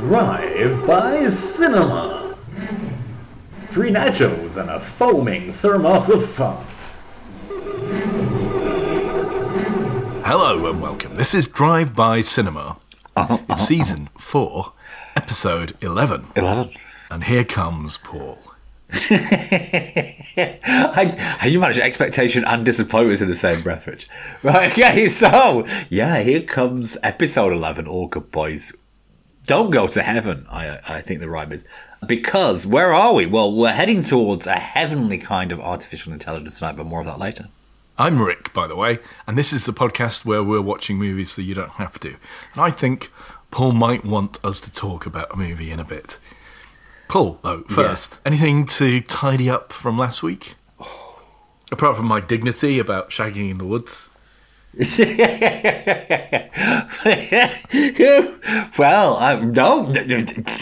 Drive by Cinema. Three nachos and a foaming thermos of fun. Hello and welcome. This is Drive By Cinema. Uh-huh, it's uh-huh. season four, episode 11. 11. And here comes Paul. How, how you manage expectation and disappointment in the same breath, Rich? Right, okay, so, yeah, here comes episode 11, All Good Boys. Don't go to heaven, I, I think the rhyme is. Because, where are we? Well, we're heading towards a heavenly kind of artificial intelligence tonight, but more of that later. I'm Rick, by the way, and this is the podcast where we're watching movies so you don't have to. And I think Paul might want us to talk about a movie in a bit. Paul, though, first, anything to tidy up from last week? Oh. Apart from my dignity about shagging in the woods. well, um, no,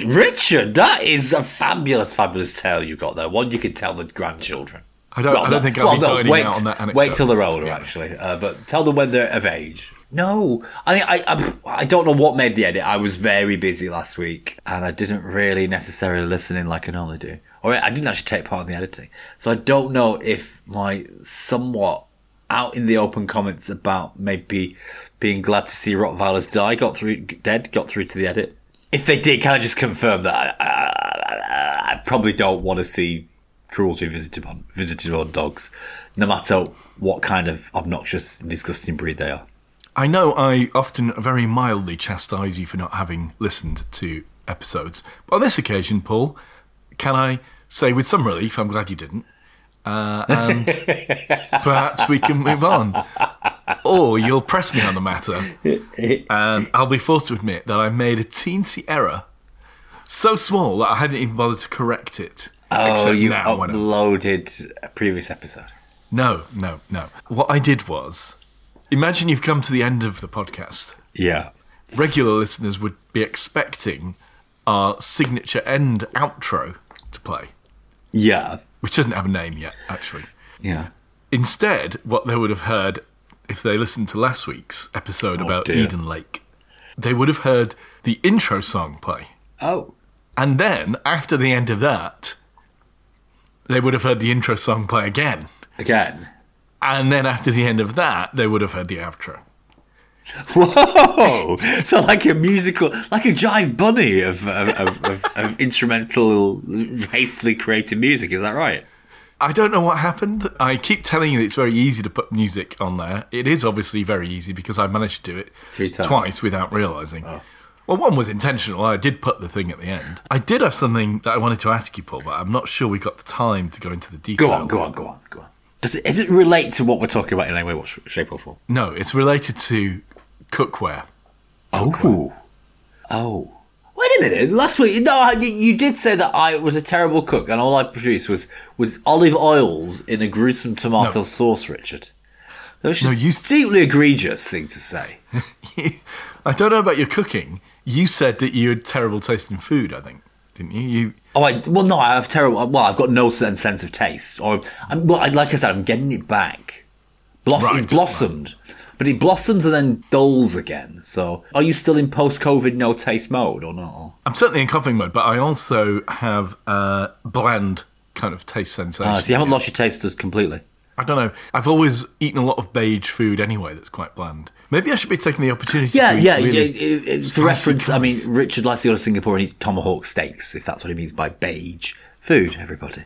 Richard, that is a fabulous, fabulous tale you've got there. One you could tell the grandchildren. I don't, Well, I don't no- think I'll well, be no, dining wait, out on that anecdote. Wait till they're older, actually. Uh, but tell them when they're of age. No, I mean, I, I, I don't know what made the edit. I was very busy last week, and I didn't really necessarily listen in like I normally do. Or I didn't actually take part in the editing, so I don't know if my somewhat out in the open comments about maybe being glad to see Rottweilers die got through dead got through to the edit. If they did, can I just confirm that I, I, I probably don't want to see cruelty visited on visited on dogs, no matter what kind of obnoxious, disgusting breed they are. I know I often very mildly chastise you for not having listened to episodes, but on this occasion, Paul, can I say with some relief, I'm glad you didn't, uh, and perhaps we can move on. Or you'll press me on the matter, and I'll be forced to admit that I made a teensy error, so small that I hadn't even bothered to correct it. Oh, you uploaded a previous episode. No, no, no. What I did was, imagine you've come to the end of the podcast. Yeah. regular listeners would be expecting our signature end outro to play, Yeah. Which doesn't have a name yet, actually. Yeah. Instead, what they would have heard if they listened to last week's episode oh, about dear. Eden Lake, they would have heard the intro song play. Oh. And then, after the end of that, they would have heard the intro song play again. Again. And then, after the end of that, they would have heard the outro. Whoa! So like a musical, like a jive bunny of of, of, of, of instrumental, hastily created music. Is that right? I don't know what happened. I keep telling you it's very easy to put music on there. It is obviously very easy because I managed to do it Three times. Oh. twice without realizing. Oh. Well, one was intentional. I did put the thing at the end. I did have something that I wanted to ask you, Paul, but I'm not sure we got the time to go into the detail. Go on, go on, go on, go on. Does it, does it relate to what we're talking about in any way, what shape or form? No, it's related to cookware. Oh. Oh. Wait a minute. Last week, no, you, you did say that I was a terrible cook, and all I produced was was olive oils in a gruesome tomato No. sauce, Richard. That was No, you- a deeply egregious thing to say. I don't know about your cooking. You said that you had terrible taste in food. I think, didn't you? You Oh, I, well, no, I have terrible. Well, I've got no certain sense of taste, or I'm, well, I- like I said, I'm getting it back. Bloss- Right, it blossomed, but it blossoms and then dulls again. So, are you still in post-COVID no taste mode or not? I'm certainly in coughing mode, but I also have a bland kind of taste sensation. Ah, so you haven't lost your taste completely. I don't know. I've always eaten a lot of beige food anyway that's quite bland. Maybe I should be taking the opportunity Yeah, to yeah. really yeah it, it, for reference, I mean. Richard likes to go to Singapore and eat tomahawk steaks, if that's what he means by beige food. Everybody.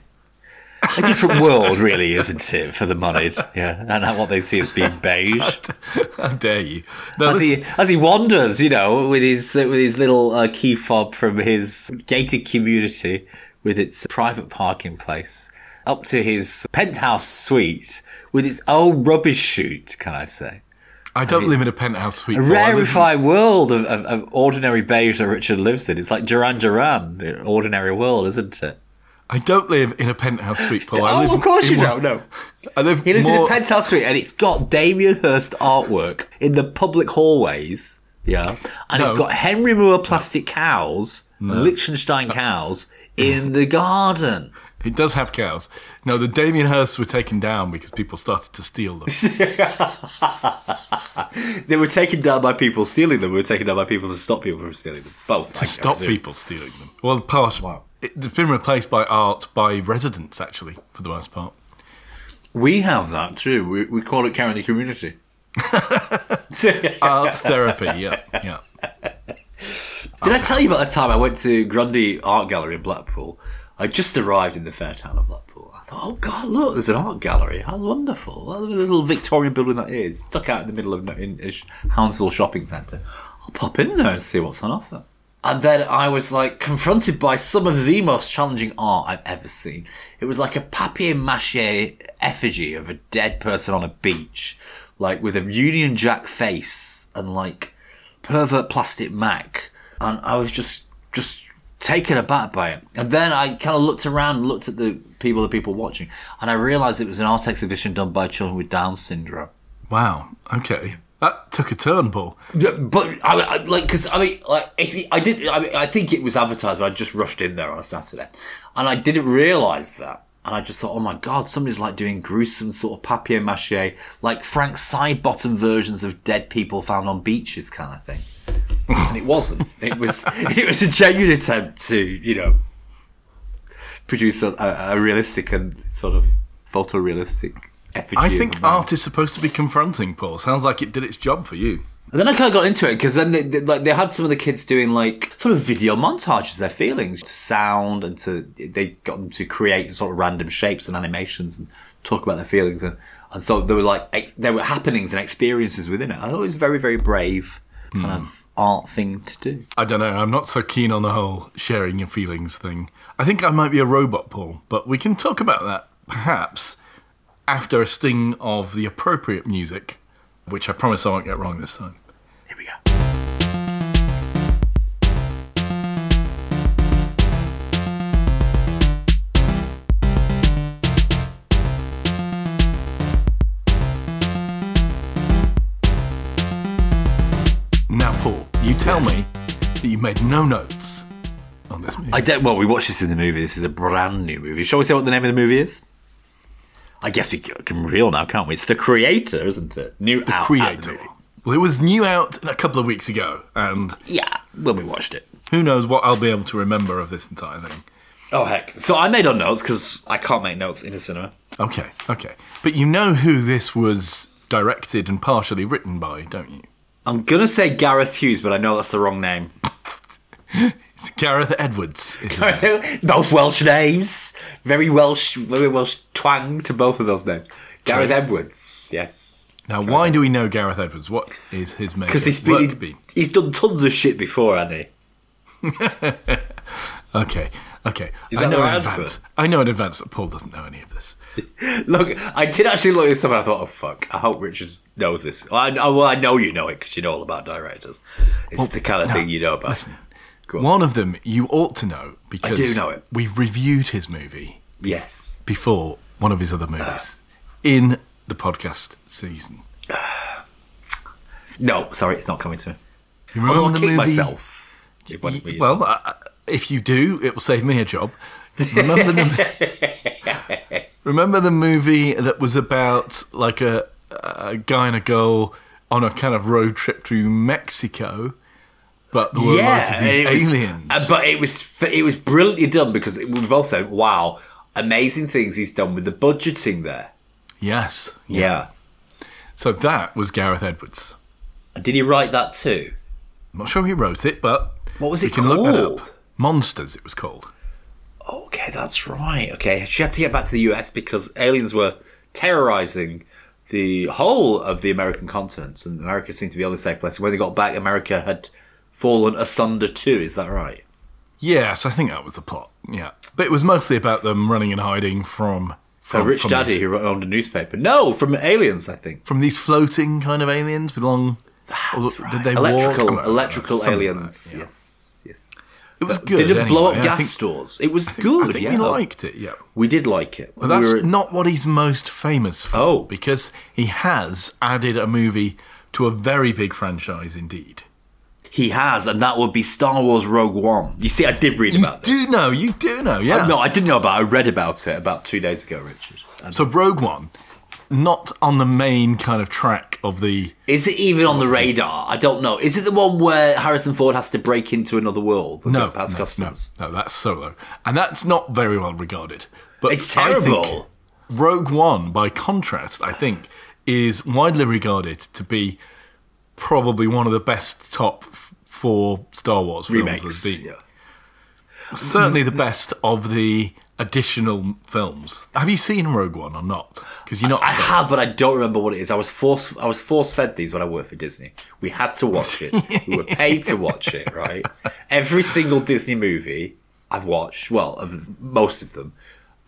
A different world, really, isn't it, for the moneyed? Yeah, and what they see as being beige. How dare you? No, as he as he wanders, you know, with his with his little uh, key fob from his gated community with its private parking place up to his penthouse suite with its old rubbish chute. Can I say? I don't live in a penthouse suite. A. I rarefied world of, of, of ordinary beige that Richard lives in. It's like Duran Duran, ordinary world, isn't it? I don't live in a penthouse suite, Paul. I oh, live oh, of course you one- don't. No, I live he lives in a penthouse suite, and it's got Damien Hirst artwork in the public hallways. Yeah, and it's got Henry Moore plastic cows, and Lichtenstein uh, cows in the garden. It does have cows. No, the Damien Hirsts were taken down because people started to steal them. They were taken down by people stealing them. We were taken down by people to stop people from stealing them. Both. to stop people stealing them. Well, part Wow. It, it's been replaced by art by residents, actually, for the most part. We have that too. We, we call it carrying the community. Art therapy, yeah, yeah. Did I tell you about the time I went to Grundy Art Gallery in Blackpool? I just arrived in the fair town of Blackpool. I thought, oh God, look, there's an art gallery. How wonderful. What a little Victorian building that is. Stuck out in the middle of in, in Houndshill Shopping Centre. I'll pop in there and see what's on offer. And then I was like confronted by some of the most challenging art I've ever seen. It was like a papier mache effigy of a dead person on a beach, like with a Union Jack face and like pervert plastic Mac. And I was just, just taken aback by it. And then I kind of looked around looked at the people, the people watching, and I realised it was an art exhibition done by children with Down syndrome. Wow. Okay, that took a turn, Paul. But I, I like because I mean like if you- I did I, I think it was advertised, but I just rushed in there on a Saturday, and I didn't realise that, and I just thought, oh my god, somebody's like doing gruesome sort of papier mache, like Frank Sidebottom versions of dead people found on beaches kind of thing, and it wasn't. It was it was a genuine attempt to you know produce a, a, a realistic and sort of photorealistic effigy. I of think a man. art is supposed to be confronting, Paul. Sounds like it did its job for you. And then I kind of got into it because then they, they, like they had some of the kids doing like sort of video montages of their feelings to sound and to they got them to create sort of random shapes and animations and talk about their feelings and, and so there were like ex- there were happenings and experiences within it. I thought it was very very brave kind hmm. of art thing to do. I don't know. I'm not so keen on the whole sharing your feelings thing. I think I might be a robot, Paul, but we can talk about that perhaps after a sting of the appropriate music, which I promise I won't get wrong this time. Here we go. Now, Paul, you tell me that you made no notes on this movie. I don't. Well, we watched this in the movie. This is a brand new movie. Shall we say what the name of the movie is? I guess we can reveal now, can't we? It's the creator, isn't it? New out the Creator. Well, it was new out a couple of weeks ago, and Yeah, when we watched it. who knows what I'll be able to remember of this entire thing. Oh heck! So I made on notes because I can't make notes in a cinema. Okay, okay. But you know who this was directed and partially written by, don't you? I'm gonna say Gareth Hughes, but I know that's the wrong name. It's Gareth Edwards. Name. both Welsh names, very Welsh, very Welsh twang to both of those names. Gareth Edwards, yes, now, why do we know Gareth Edwards? What is his major because he's work been, he's done tons of shit before, hasn't he? Okay, okay. Is I that know the in answer? advance. I know in advance that Paul doesn't know any of this. Look, I did actually look this up and I thought, oh fuck, I hope Richard knows this. Well, I, I- well, I know you know it because you know all about directors. It's the kind of no, thing you know about. listen. One of them you ought to know because do know it. we've reviewed his movie Yes. before one of his other movies in the podcast season. No, sorry, it's not coming to me. You remember Although the kick movie? myself. You Well, uh, if you do, it will save me a job. Remember the, remember the movie that was about like a, a guy and a girl on a kind of road trip through Mexico, but there were loads of these it was- aliens. uh, but it was it was brilliantly done because it, we both said, "Wow, amazing things he's done with the budgeting there." yes. Yeah. So that was Gareth Edwards. Did he write that too? I'm not sure he wrote it, but What was we it can look that called? up. Monsters, it was called. Okay, that's right. Okay, she had to get back to the US because aliens were terrorizing the whole of the American continent, and America seemed to be on the only safe place. When they got back, America had fallen asunder too. Is that right? Yes, I think that was the plot. Yeah, but it was mostly about them running and hiding from A from rich from daddy these- who owned a newspaper. No, from aliens, I think. from these floating kind of aliens with long. That's or right. Did they electrical, walk? I don't know, electrical like aliens. yeah. Yes, yes. It was good. Didn't blow up gas think- stores. It was good. I think yeah, we liked it. Yeah, We did like it. but that's we were, not what he's most famous for. Oh. because he has added a movie to a very big franchise indeed. He has, and that would be Star Wars Rogue One. You see, I did read You about do this. know, you do know, yeah. Uh, no, I didn't know about. it. I read about it about two days ago, Richard. And So Rogue One, not on the main kind of track of the. is it even on the radar? I don't know. Is it the one where Harrison Ford has to break into another world and No, past no, customs? No, no, that's Solo, and that's not very well regarded. But It's terrible. Rogue One, by contrast, I think, is widely regarded to be probably one of the best top four Star Wars films. Remakes. been. Yeah. Certainly the best of the additional films. Have you seen Rogue One or not? Because you're not. I have, but I don't remember what it is. I was forced. I was force fed these when I worked for Disney. We had to watch it. we were paid to watch it, right? Every single Disney movie I've watched, well, of most of them,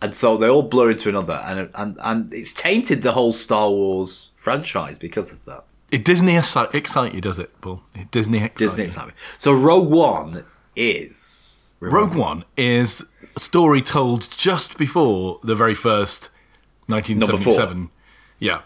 and so they all blur into another, and and and it's tainted the whole Star Wars franchise because of that. It Disney exci- excite you, does it, Paul? It Disney excite Disney you. excitement. So Rogue One is Rogue One is a story told just before the very first 1977. Yeah,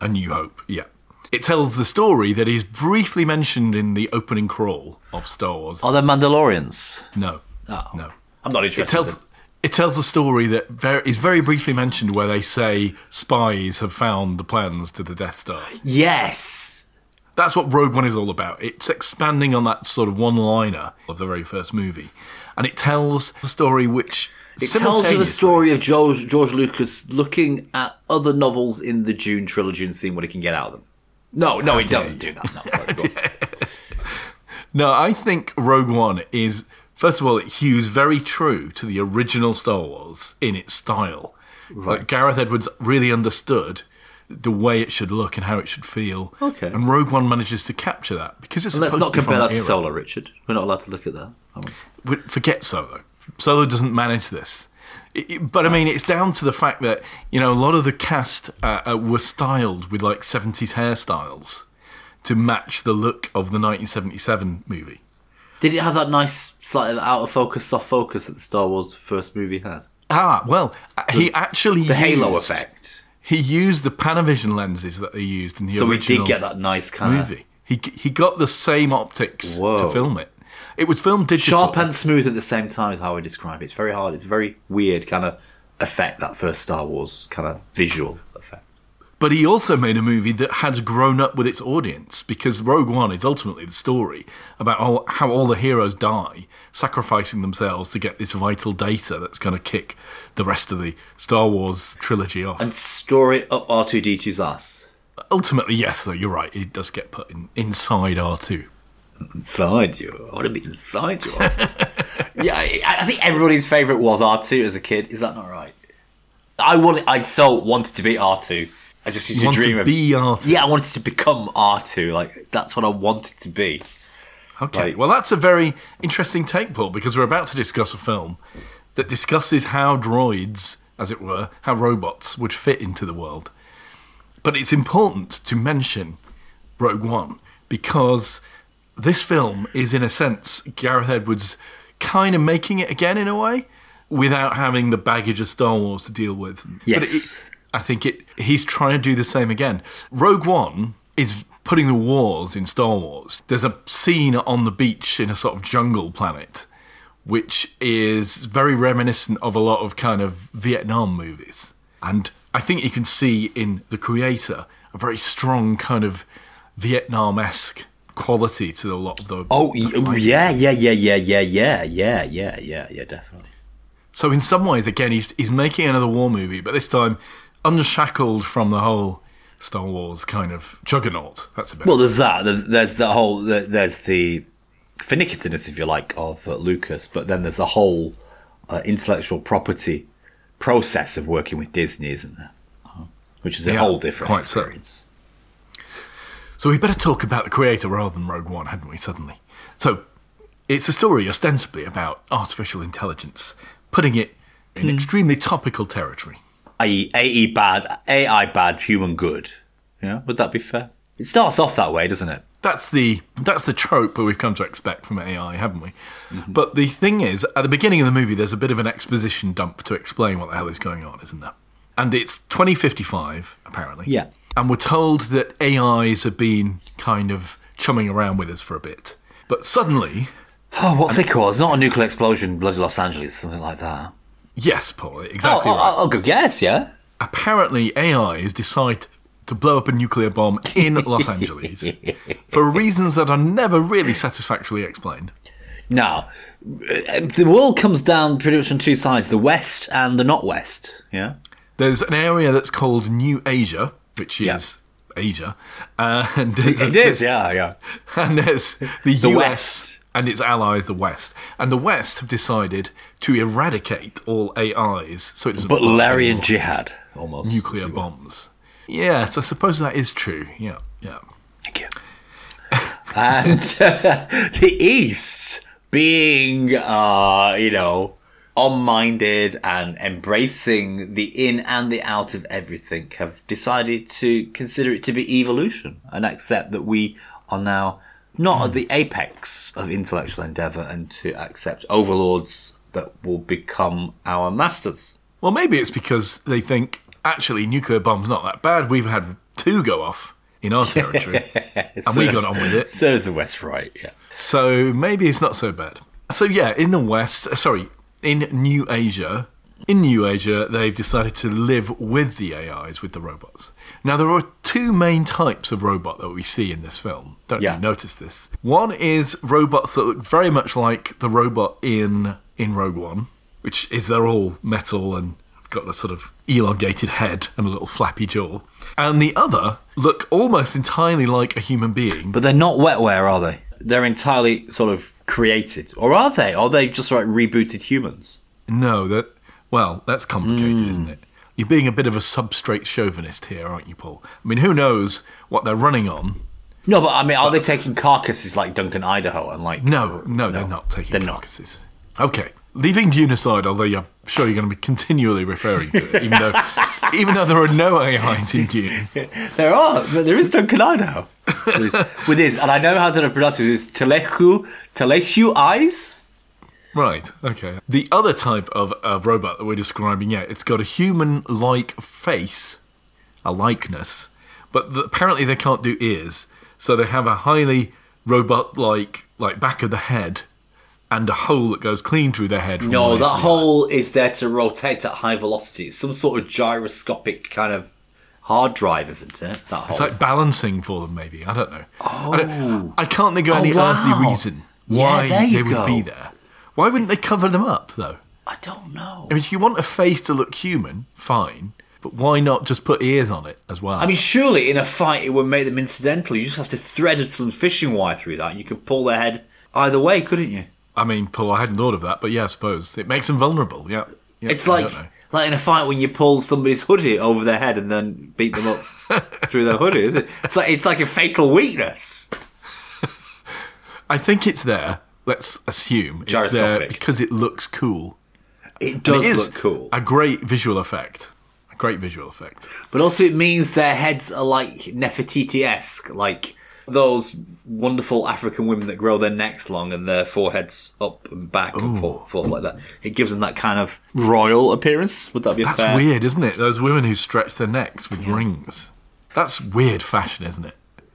A New Hope. Yeah. It tells the story that is briefly mentioned in the opening crawl of Star Wars. Are there Mandalorians? No. Oh. No. I'm not It interested. tells it tells the story that very, is very briefly mentioned where they say spies have found the plans to the Death Star. yes. That's what Rogue One is all about. It's expanding on that sort of one-liner of the very first movie, and it tells a story which It tells you the story of George, George Lucas looking at other novels in the Dune trilogy and seeing what he can get out of them. No, no, he doesn't do that. No, sorry. No, I think Rogue One is first of all it hews very true to the original Star Wars in its style. Like Gareth Edwards really understood the way it should look and how it should feel. Okay. And Rogue One manages to capture that because it's Let's not compare that to. Solo, Richard. We're not allowed to look at that. we? Forget Solo. Solo doesn't manage this. It- but I mean, it's down to the fact that you know a lot of the cast uh, uh, were styled with like seventies hairstyles to match the look of the 1977 movie. Did it have that nice, slightly out of focus, soft focus that the Star Wars first movie had? Ah, well, he actually The halo used- effect. He used the Panavision lenses that they used in the So we did get that nice kind of movie. He he got the same optics Whoa. to film it. It was filmed digital. sharp and smooth at the same time is how I describe it. It's very hard. It's a very weird kind of effect that first Star Wars kind of visual. But he also made a movie that had grown up with its audience because Rogue One is ultimately the story about all, how all the heroes die, sacrificing themselves to get this vital data that's going to kick the rest of the Star Wars trilogy off. And story up R2D2's ass. ultimately, yes, though, you're right. It does get put in, inside R2. Inside you. I want to be inside you. Yeah, I, I think everybody's favourite was R2 as a kid. Is that not right? I wanted, I so wanted to be R2. I just used You to dream to of. be R2. yeah, I wanted to become R2. Like that's what I wanted to be. Okay, Right. well, that's a very interesting take, Paul, because we're about to discuss a film that discusses how droids, as it were, how robots would fit into the world. But it's important to mention Rogue One because this film is, in a sense, Gareth Edwards kind of making it again in a way without having the baggage of Star Wars to deal with. But Yes. I think it, he's trying to do the same again. Rogue One is putting the wars in Star Wars. There's a scene on the beach in a sort of jungle planet, which is very reminiscent of a lot of kind of Vietnam movies. And I think you can see in the creator a very strong kind of Vietnam esque quality to a lot of the. Oh, the yeah, yeah, yeah, yeah, yeah, yeah, yeah, yeah, yeah, yeah, definitely. So in some ways, again, he's he's making another war movie, but this time unshackled from the whole Star Wars kind of juggernaut. That's a bit. Well, there's that. There's, there's the whole. the- There's the finicitousness, if you like, of uh, Lucas, but then there's the whole uh, intellectual property process of working with Disney, isn't there? Uh, Which is a Yeah, whole different quite so. experience. so we better talk about the creator rather than Rogue One, hadn't we? Suddenly, so it's a story ostensibly about artificial intelligence, putting it in extremely topical territory. i.e., AI bad, AI bad, human good. Yeah, would that be fair? It starts off that way, doesn't it? That's the that's the trope that we've come to expect from AI, haven't we? But the thing is, at the beginning of the movie, there's a bit of an exposition dump to explain what the hell is going on, isn't there? And it's 2055, apparently. Yeah. And we're told that AIs have been kind of chumming around with us for a bit. But suddenly, Oh, what they? It's not a nuclear explosion, bloody Los Angeles, something like that. Yes, Paul, Oh, exactly oh, right. oh, good guess, yeah. Apparently, AIs decide to blow up a nuclear bomb in Los Angeles for reasons that are never really satisfactorily explained. Now, the world comes down pretty much on two sides: the West and the not West. Yeah. There's an area that's called New Asia, which Yeah. is Asia, uh, and It is, yeah, yeah. and there's the, The US West. And its allies, the West, and the West have decided to eradicate all AIs, so it doesn't. Butlerian Jihad, almost nuclear bombs. Yes, I suppose that is true. Yeah, yeah. Thank you. and uh, the East, being, uh, you know, on-minded and embracing the in and the out of everything, have decided to consider it to be evolution and accept that we are now not at hmm. the apex of intellectual endeavor and to accept overlords that will become our masters. Well, maybe it's because they think actually nuclear bombs not that bad. We've had two go off in our territory, and we got on with it. So is the West, right? Yeah. So maybe it's not so bad. So yeah, in the West, sorry, in New Asia, in New Asia, they've decided to live with the AIs, with the robots. Now there are two main types of robot that we see in this film. Don't Yeah. you notice this? One is robots that look very much like the robot in in Rogue One, which is they're all metal and have got a sort of elongated head and a little flappy jaw. And the other look almost entirely like a human being, But they're not wetware, are they? They're entirely sort of created. Or are they? Are they just like rebooted humans? No, that well, that's complicated, Hmm. isn't it? You're being a bit of a substrate chauvinist here, aren't you, Paul? I mean, who knows what they're running on? No, but I mean, are they taking carcasses like Duncan Idaho and like. No, no, they're not taking they're not. carcasses. Okay, leaving Dune aside, although I'm sure you're going to be continually referring to it, even though even though there are no AIs in Dune. There are, but there is Duncan Idaho. with, his, with his, and I know how to pronounce it, his Tleilaxu, Tleilaxu eyes? Right. Okay. The other type of, of robot that we're describing, yeah, it's got a human-like face, a likeness, but the, apparently they can't do ears, so they have a highly robot-like like back of the head and a hole that goes clean through their head. from No, that hole is there to rotate at high velocity. It's some sort of gyroscopic kind of hard drive, isn't it? That hole. It's like balancing for them, maybe. I don't know. I, don't, oh. I can't think of Oh, any wow. earthly reason why you they would be there. Why wouldn't they cover them up, though? I don't know. I mean, if you want a face to look human, fine. But why not just put ears on it as well? I mean, surely in a fight it would make them incidental. You just have to thread some fishing wire through that, and you could pull their head either way, couldn't you? I mean, Paul, I hadn't thought of that, but yeah, I suppose it makes them vulnerable. Yeah, Yeah, It's like like in a fight when you pull somebody's hoodie over their head and then beat them up through their hoodie. Is it? It's like it's like a fatal weakness. I think it's there. Let's assume it's there because it looks cool. It does it look cool, A great visual effect. A great visual effect. but also it means their heads are like Nefertiti esque, like those wonderful African women that grow their necks long and their foreheads up and back and forth, forth like that. It gives them that kind of royal appearance. Would that be a That's fair? weird, isn't it? Those women who stretch their necks with rings. That's weird fashion, isn't it?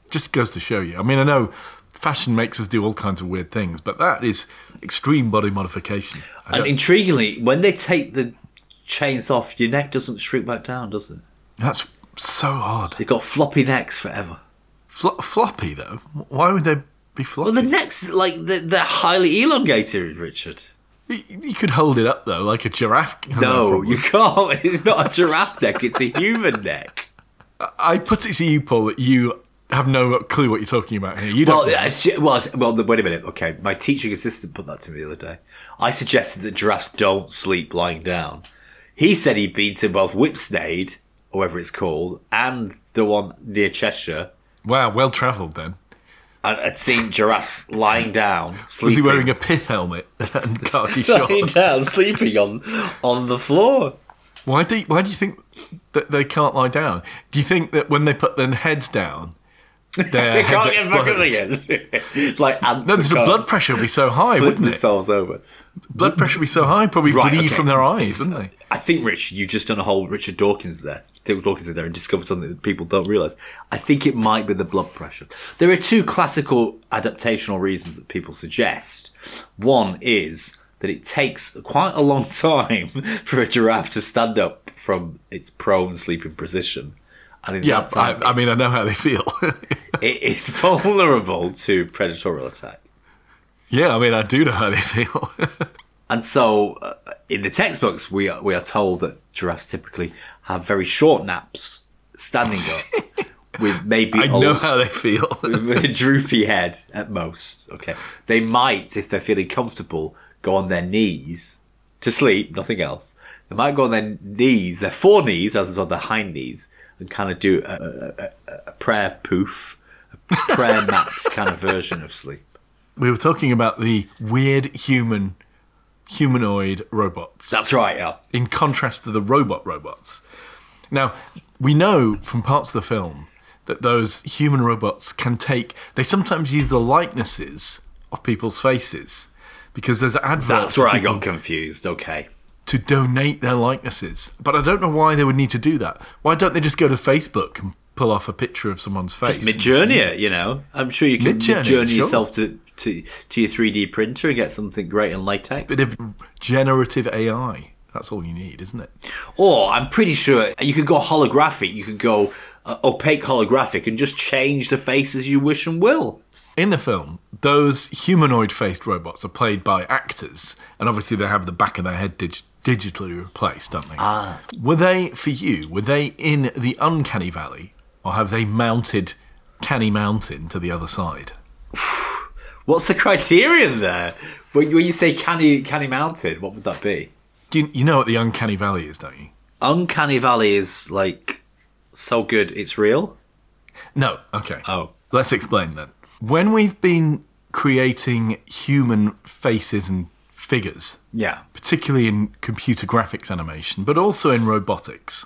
Just goes to show you. I mean, I know fashion makes us do all kinds of weird things, but that is extreme body modification. And intriguingly, when they take the chains off, your neck doesn't shrink back down, does it? that's so odd. They've got floppy necks forever. Flo- floppy though. Why would they be floppy? Well, the necks, like, they're, they're highly elongated, Richard. You- you could hold it up though, like a giraffe. No, you can't. It's not a giraffe neck, it's a human neck. I put it to you, Paul, that you have no clue what you're talking about here. You don't. Well, it's ju- well, well, wait a minute. Okay, my teaching assistant put that to me the other day. I suggested that giraffes don't sleep lying down. He said he'd been to both Whipsnade, or whatever it's called, and the one near Cheshire, wow, well travelled then. and had seen giraffes lying down, Was sleeping. he wearing a pith helmet and khaki lying down, sleeping on on the floor? Why do you, why do you think that they can't lie down? Do you think that when they put their heads down, their They can't get back up again. It's like ants. No, the can't blood pressure would be so high, flip wouldn't it? themselves over. Blood pressure would be so high, probably Right, bleed okay. from their eyes, wouldn't they? I think, Rich, you've just done a whole Richard Dawkins there. Richard Dawkins in there and discovered something that people don't realise. I think it might be the blood pressure. There are two classical adaptational reasons that people suggest. One is that it takes quite a long time for a giraffe to stand up from its prone sleeping position. And in Yeah, that time, I, I mean, I know how they feel. it is vulnerable to predatory attack. yeah, I mean, I do know how they feel. And so, uh, in the textbooks, we are, we are told that giraffes typically have very short naps, standing up, with maybe I a, know how they feel. with a droopy head at most. Okay, they might, if they're feeling comfortable, go on their knees to sleep, nothing else. They might go on their knees, their fore knees, as well as their hind knees, and kind of do a, a, a, prayer poof, a prayer mat kind of version of sleep. we were talking about the weird human, humanoid robots. That's right, yeah. in contrast to the robot robots. Now, we know from parts of the film that those human robots can take, they sometimes use the likenesses of people's faces because there's adverts That's where I got confused. Okay. To donate their likenesses. But I don't know why they would need to do that. Why don't they just go to Facebook and pull off a picture of someone's face? just use journey it? it, you know. I'm sure you can Midjourney, mid journey sure. yourself to, to to your 3D printer and get something great in latex. Bit of generative AI. That's all you need, isn't it? Or I'm pretty sure you could go holographic. You could go uh, opaque holographic and just change the face as you wish and will. In the film, those humanoid faced robots are played by actors, and obviously they have the back of their head dig- digitally replaced, don't they? Ah. Were they, for you, were they in the uncanny valley, or have they mounted Canny Mountain to the other side? What's the criterion there? When, when you say canny canny mountain, what would that be? You, you know what the uncanny valley is, don't you? Uncanny Valley is like so good it's real. No. Okay. Oh. Let's explain then. When we've been creating human faces and figures, Yeah. particularly in computer graphics animation, but also in robotics.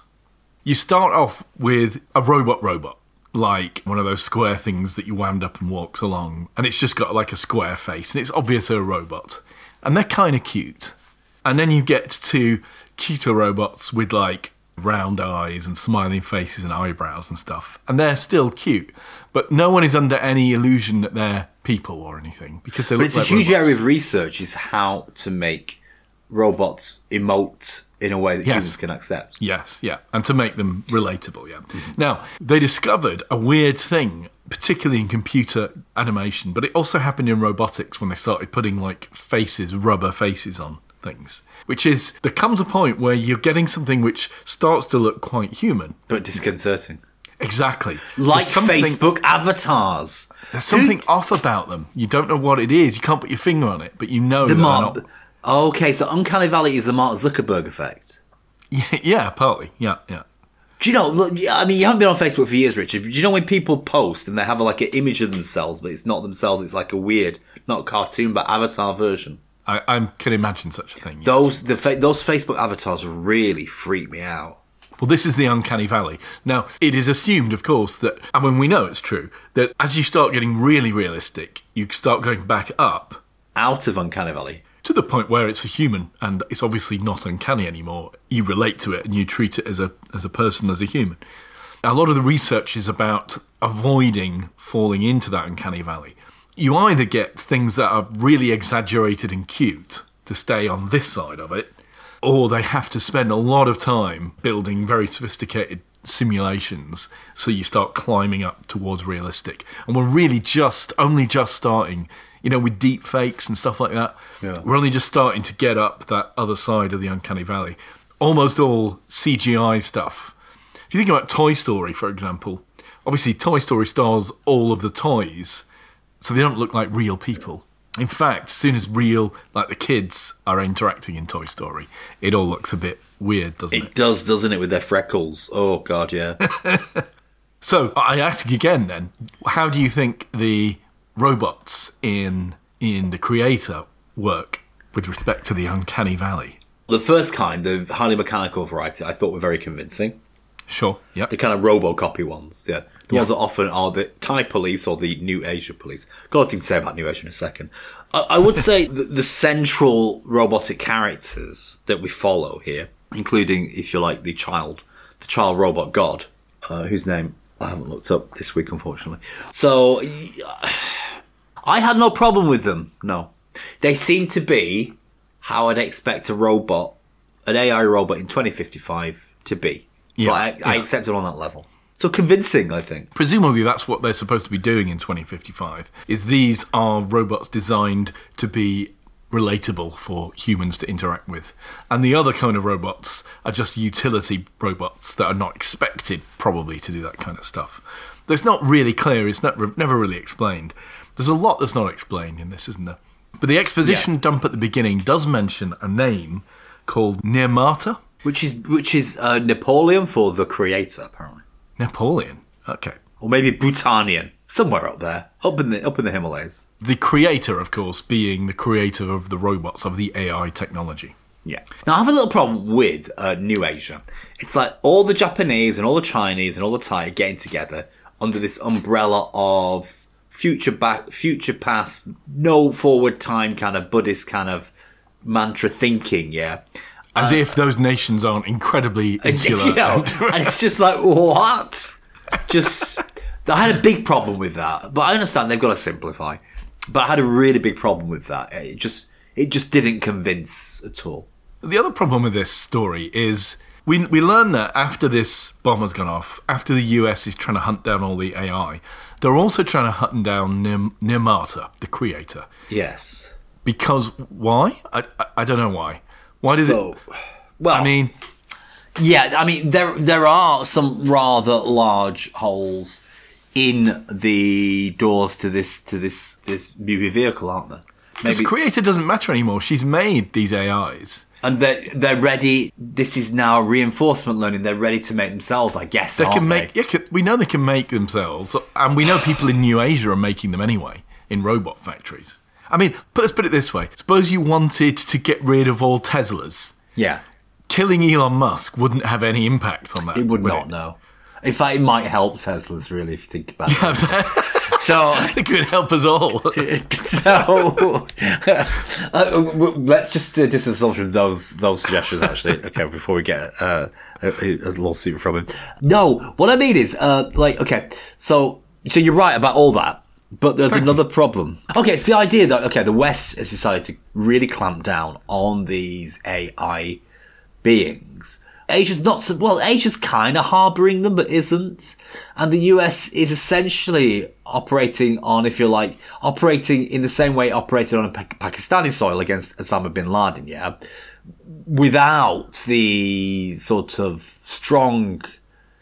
You start off with a robot robot, like one of those square things that you wound up and walks along, and it's just got like a square face, and it's obviously a robot. And they're kind of cute. And then you get to cuter robots with like round eyes and smiling faces and eyebrows and stuff. And they're still cute. But no one is under any illusion that they're people or anything because they But it's like a huge robots. area of research is how to make robots emote in a way that Yes. humans can accept. Yes, yeah, and to make them relatable, yeah. Now, they discovered a weird thing, particularly in computer animation, but it also happened in robotics when they started putting like faces, rubber faces on things. Which is, there comes a point where you're getting something which starts to look quite human. But disconcerting. Exactly. Like Facebook avatars. There's something off about them. You don't know what it is. You can't put your finger on it, but you know The that they're not- Okay, so Uncanny Valley is the Mark Zuckerberg effect. Yeah, yeah, partly. Yeah, yeah. Do you know? Look, I mean, you haven't been on Facebook for years, Richard. But do you know when people post and they have like an image of themselves, but it's not themselves? It's like a weird, not cartoon, but avatar version. I, I can imagine such a thing. yes. Those the fa- those Facebook avatars really freak me out. Well, this is the uncanny valley. Now, it is assumed, of course, that, and when we know it's true, that as you start getting really realistic, you start going back up Out of Uncanny Valley. to the point where it's a human and it's obviously not uncanny anymore. You relate to it and you treat it as a as a person, as a human. A lot of the research is about avoiding falling into that uncanny valley. You either get things that are really exaggerated and cute to stay on this side of it, or they have to spend a lot of time building very sophisticated simulations so you start climbing up towards realistic. And we're really just only just starting, you know, with deep fakes and stuff like that. Yeah. We're only just starting to get up that other side of the uncanny valley. Almost all CGI stuff. If you think about Toy Story, for example, obviously Toy Story stars all of the toys, so they don't look like real people. In fact, as soon as real, like the kids are interacting in Toy Story, it all looks a bit weird, doesn't it? It does, doesn't it, with their freckles? Oh God, yeah. So I ask again then, how do you think the robots in in the creator work with respect to the uncanny valley? the first kind, the highly mechanical variety, I thought were very convincing. Sure. Yep. The kind of RoboCopy ones, yeah. The ones that often are the Thai police or the New Asia police. Got a thing to say about New Asia in a second. I, I would say the, the central robotic characters that we follow here including, if you like, the child, the child robot god, uh, whose name I haven't looked up this week, unfortunately. So I had no problem with them. No, they seem to be how I'd expect a robot, an AI robot in 2055 to be. Yeah, but I, I accept it on that level. So convincing, I think. Presumably, that's what they're supposed to be doing in 2055. Is these are robots designed to be relatable for humans to interact with, and the other kind of robots are just utility robots that are not expected probably to do that kind of stuff. That's not really clear. It's not never really explained. There's a lot that's not explained in this, isn't there? But the exposition Yeah. dump at the beginning does mention a name called Nirmata. Which is which is uh, Napoleon for the creator, apparently, Napoleon. Okay. or maybe Bhutanian, somewhere up there, up in the up in the Himalayas. The creator, of course, being the creator of the robots, of the AI technology. Yeah. Now I have a little problem with uh, New Asia. It's like all the Japanese and all the Chinese and all the Thai are getting together under this umbrella of future back, future past, no forward time kind of Buddhist kind of mantra thinking. Yeah. As uh, if those nations aren't incredibly insular. you know, and it's just like what? Just I had a big problem with that, but I understand they've got to simplify. But I had a really big problem with that. It just it just didn't convince at all. the other problem with this story is we, we learn that after this bomb has gone off, after the US is trying to hunt down all the AI, they're also trying to hunt down Nim, Nirmata, the creator. Yes. Because why? I, I, I don't know why. Why did So, it? well, I mean, yeah, I mean there there are some rather large holes in the doors to this to this this movie vehicle, aren't there? this creator doesn't matter anymore. She's made these AIs. and they're they're ready. This is now reinforcement learning. They're ready to make themselves, I guess. They can make. they? Yeah, we know they can make themselves, and we know people in New Asia are making them anyway in robot factories. I mean, let's put it this way: suppose you wanted to get rid of all Teslas, Yeah, killing Elon Musk wouldn't have any impact on that. it would would not. No. In fact, it might help Teslas really if you think about it. I So. think it would help us all. so uh, let's just uh, from those those suggestions actually okay before we get uh, a, a lawsuit from him no what i mean is uh, like okay so so you're right about all that but there's another problem okay it's the idea that okay the west has decided to really clamp down on these ai beings. Asia's not so, well, Asia's kind of harboring them, but isn't. And the US is essentially operating on, if you like, operating in the same way it operated on Pa- Pakistani soil against Osama bin Laden, yeah? Without the sort of strong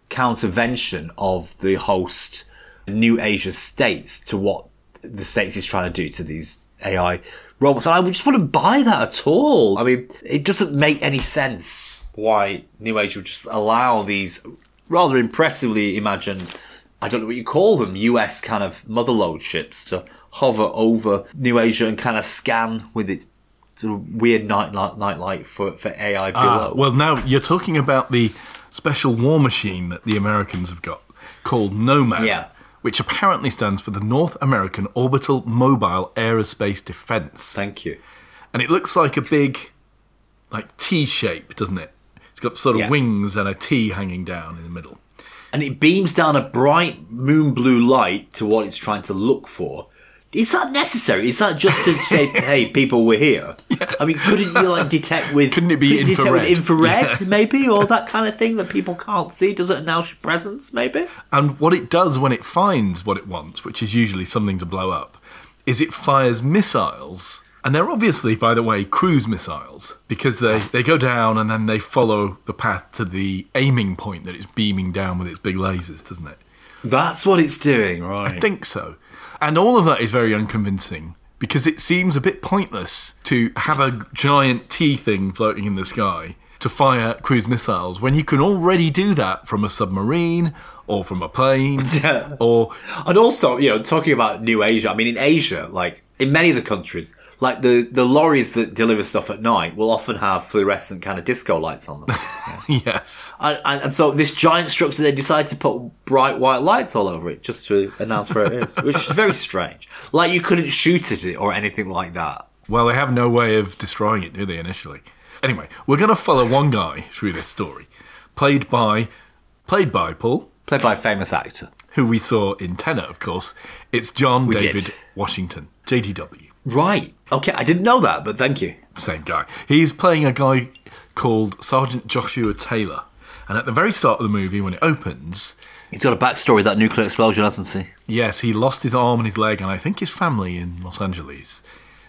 countervention of the host New Asia states to what the states is trying to do to these AI robots. And I just wouldn't buy that at all. I mean, it doesn't make any sense why New Asia would just allow these rather impressively imagined, I don't know what you call them, US kind of motherload ships to hover over New Asia and kind of scan with its sort of weird night light, night light for, for AI below. Ah, well, now you're talking about the special war machine that the Americans have got called NOMAD, Yeah. Which apparently stands for the North American Orbital Mobile Aerospace Defense. Thank you. and it looks like a big, like T shape, doesn't it? It's got sort of Yeah. wings and a T hanging down in the middle. and it beams down a bright moon blue light to what it's trying to look for. Is that necessary? Is that just to say, "Hey, people, we're here"? I mean, couldn't you like detect with? Couldn't it be couldn't you with infrared? infrared, maybe, or that kind of thing that people can't see? Does it announce your presence? Maybe. And what it does when it finds what it wants, which is usually something to blow up, is it fires missiles. And they're obviously, by the way, cruise missiles because they, they go down and then they follow the path to the aiming point that it's beaming down with its big lasers, doesn't it? That's what it's doing, right? I think so. And all of that is very unconvincing because it seems a bit pointless to have a giant T thing floating in the sky to fire cruise missiles when you can already do that from a submarine or from a plane or And also, you know, talking about New Asia, I mean, in Asia, like in many of the countries, like the, the lorries that deliver stuff at night will often have fluorescent kind of disco lights on them. yes. and, and, and so this giant structure, they decide to put bright white lights all over it just to announce where it is, which is very strange. Like you couldn't shoot at it or anything like that. Well, they have no way of destroying it, do they, initially? Anyway, we're going to follow one guy through this story, played by, played by Paul, Played by a famous actor. who we saw in Tenet, of course. It's John We David did. Washington, JDW. Right. Okay, I didn't know that, but thank you. Same guy. He's playing a guy called Sergeant Joshua Taylor. And at the very start of the movie, when it opens, He's got a backstory that nuclear explosion, hasn't he? Yes, he lost his arm and his leg, and I think his family in Los Angeles.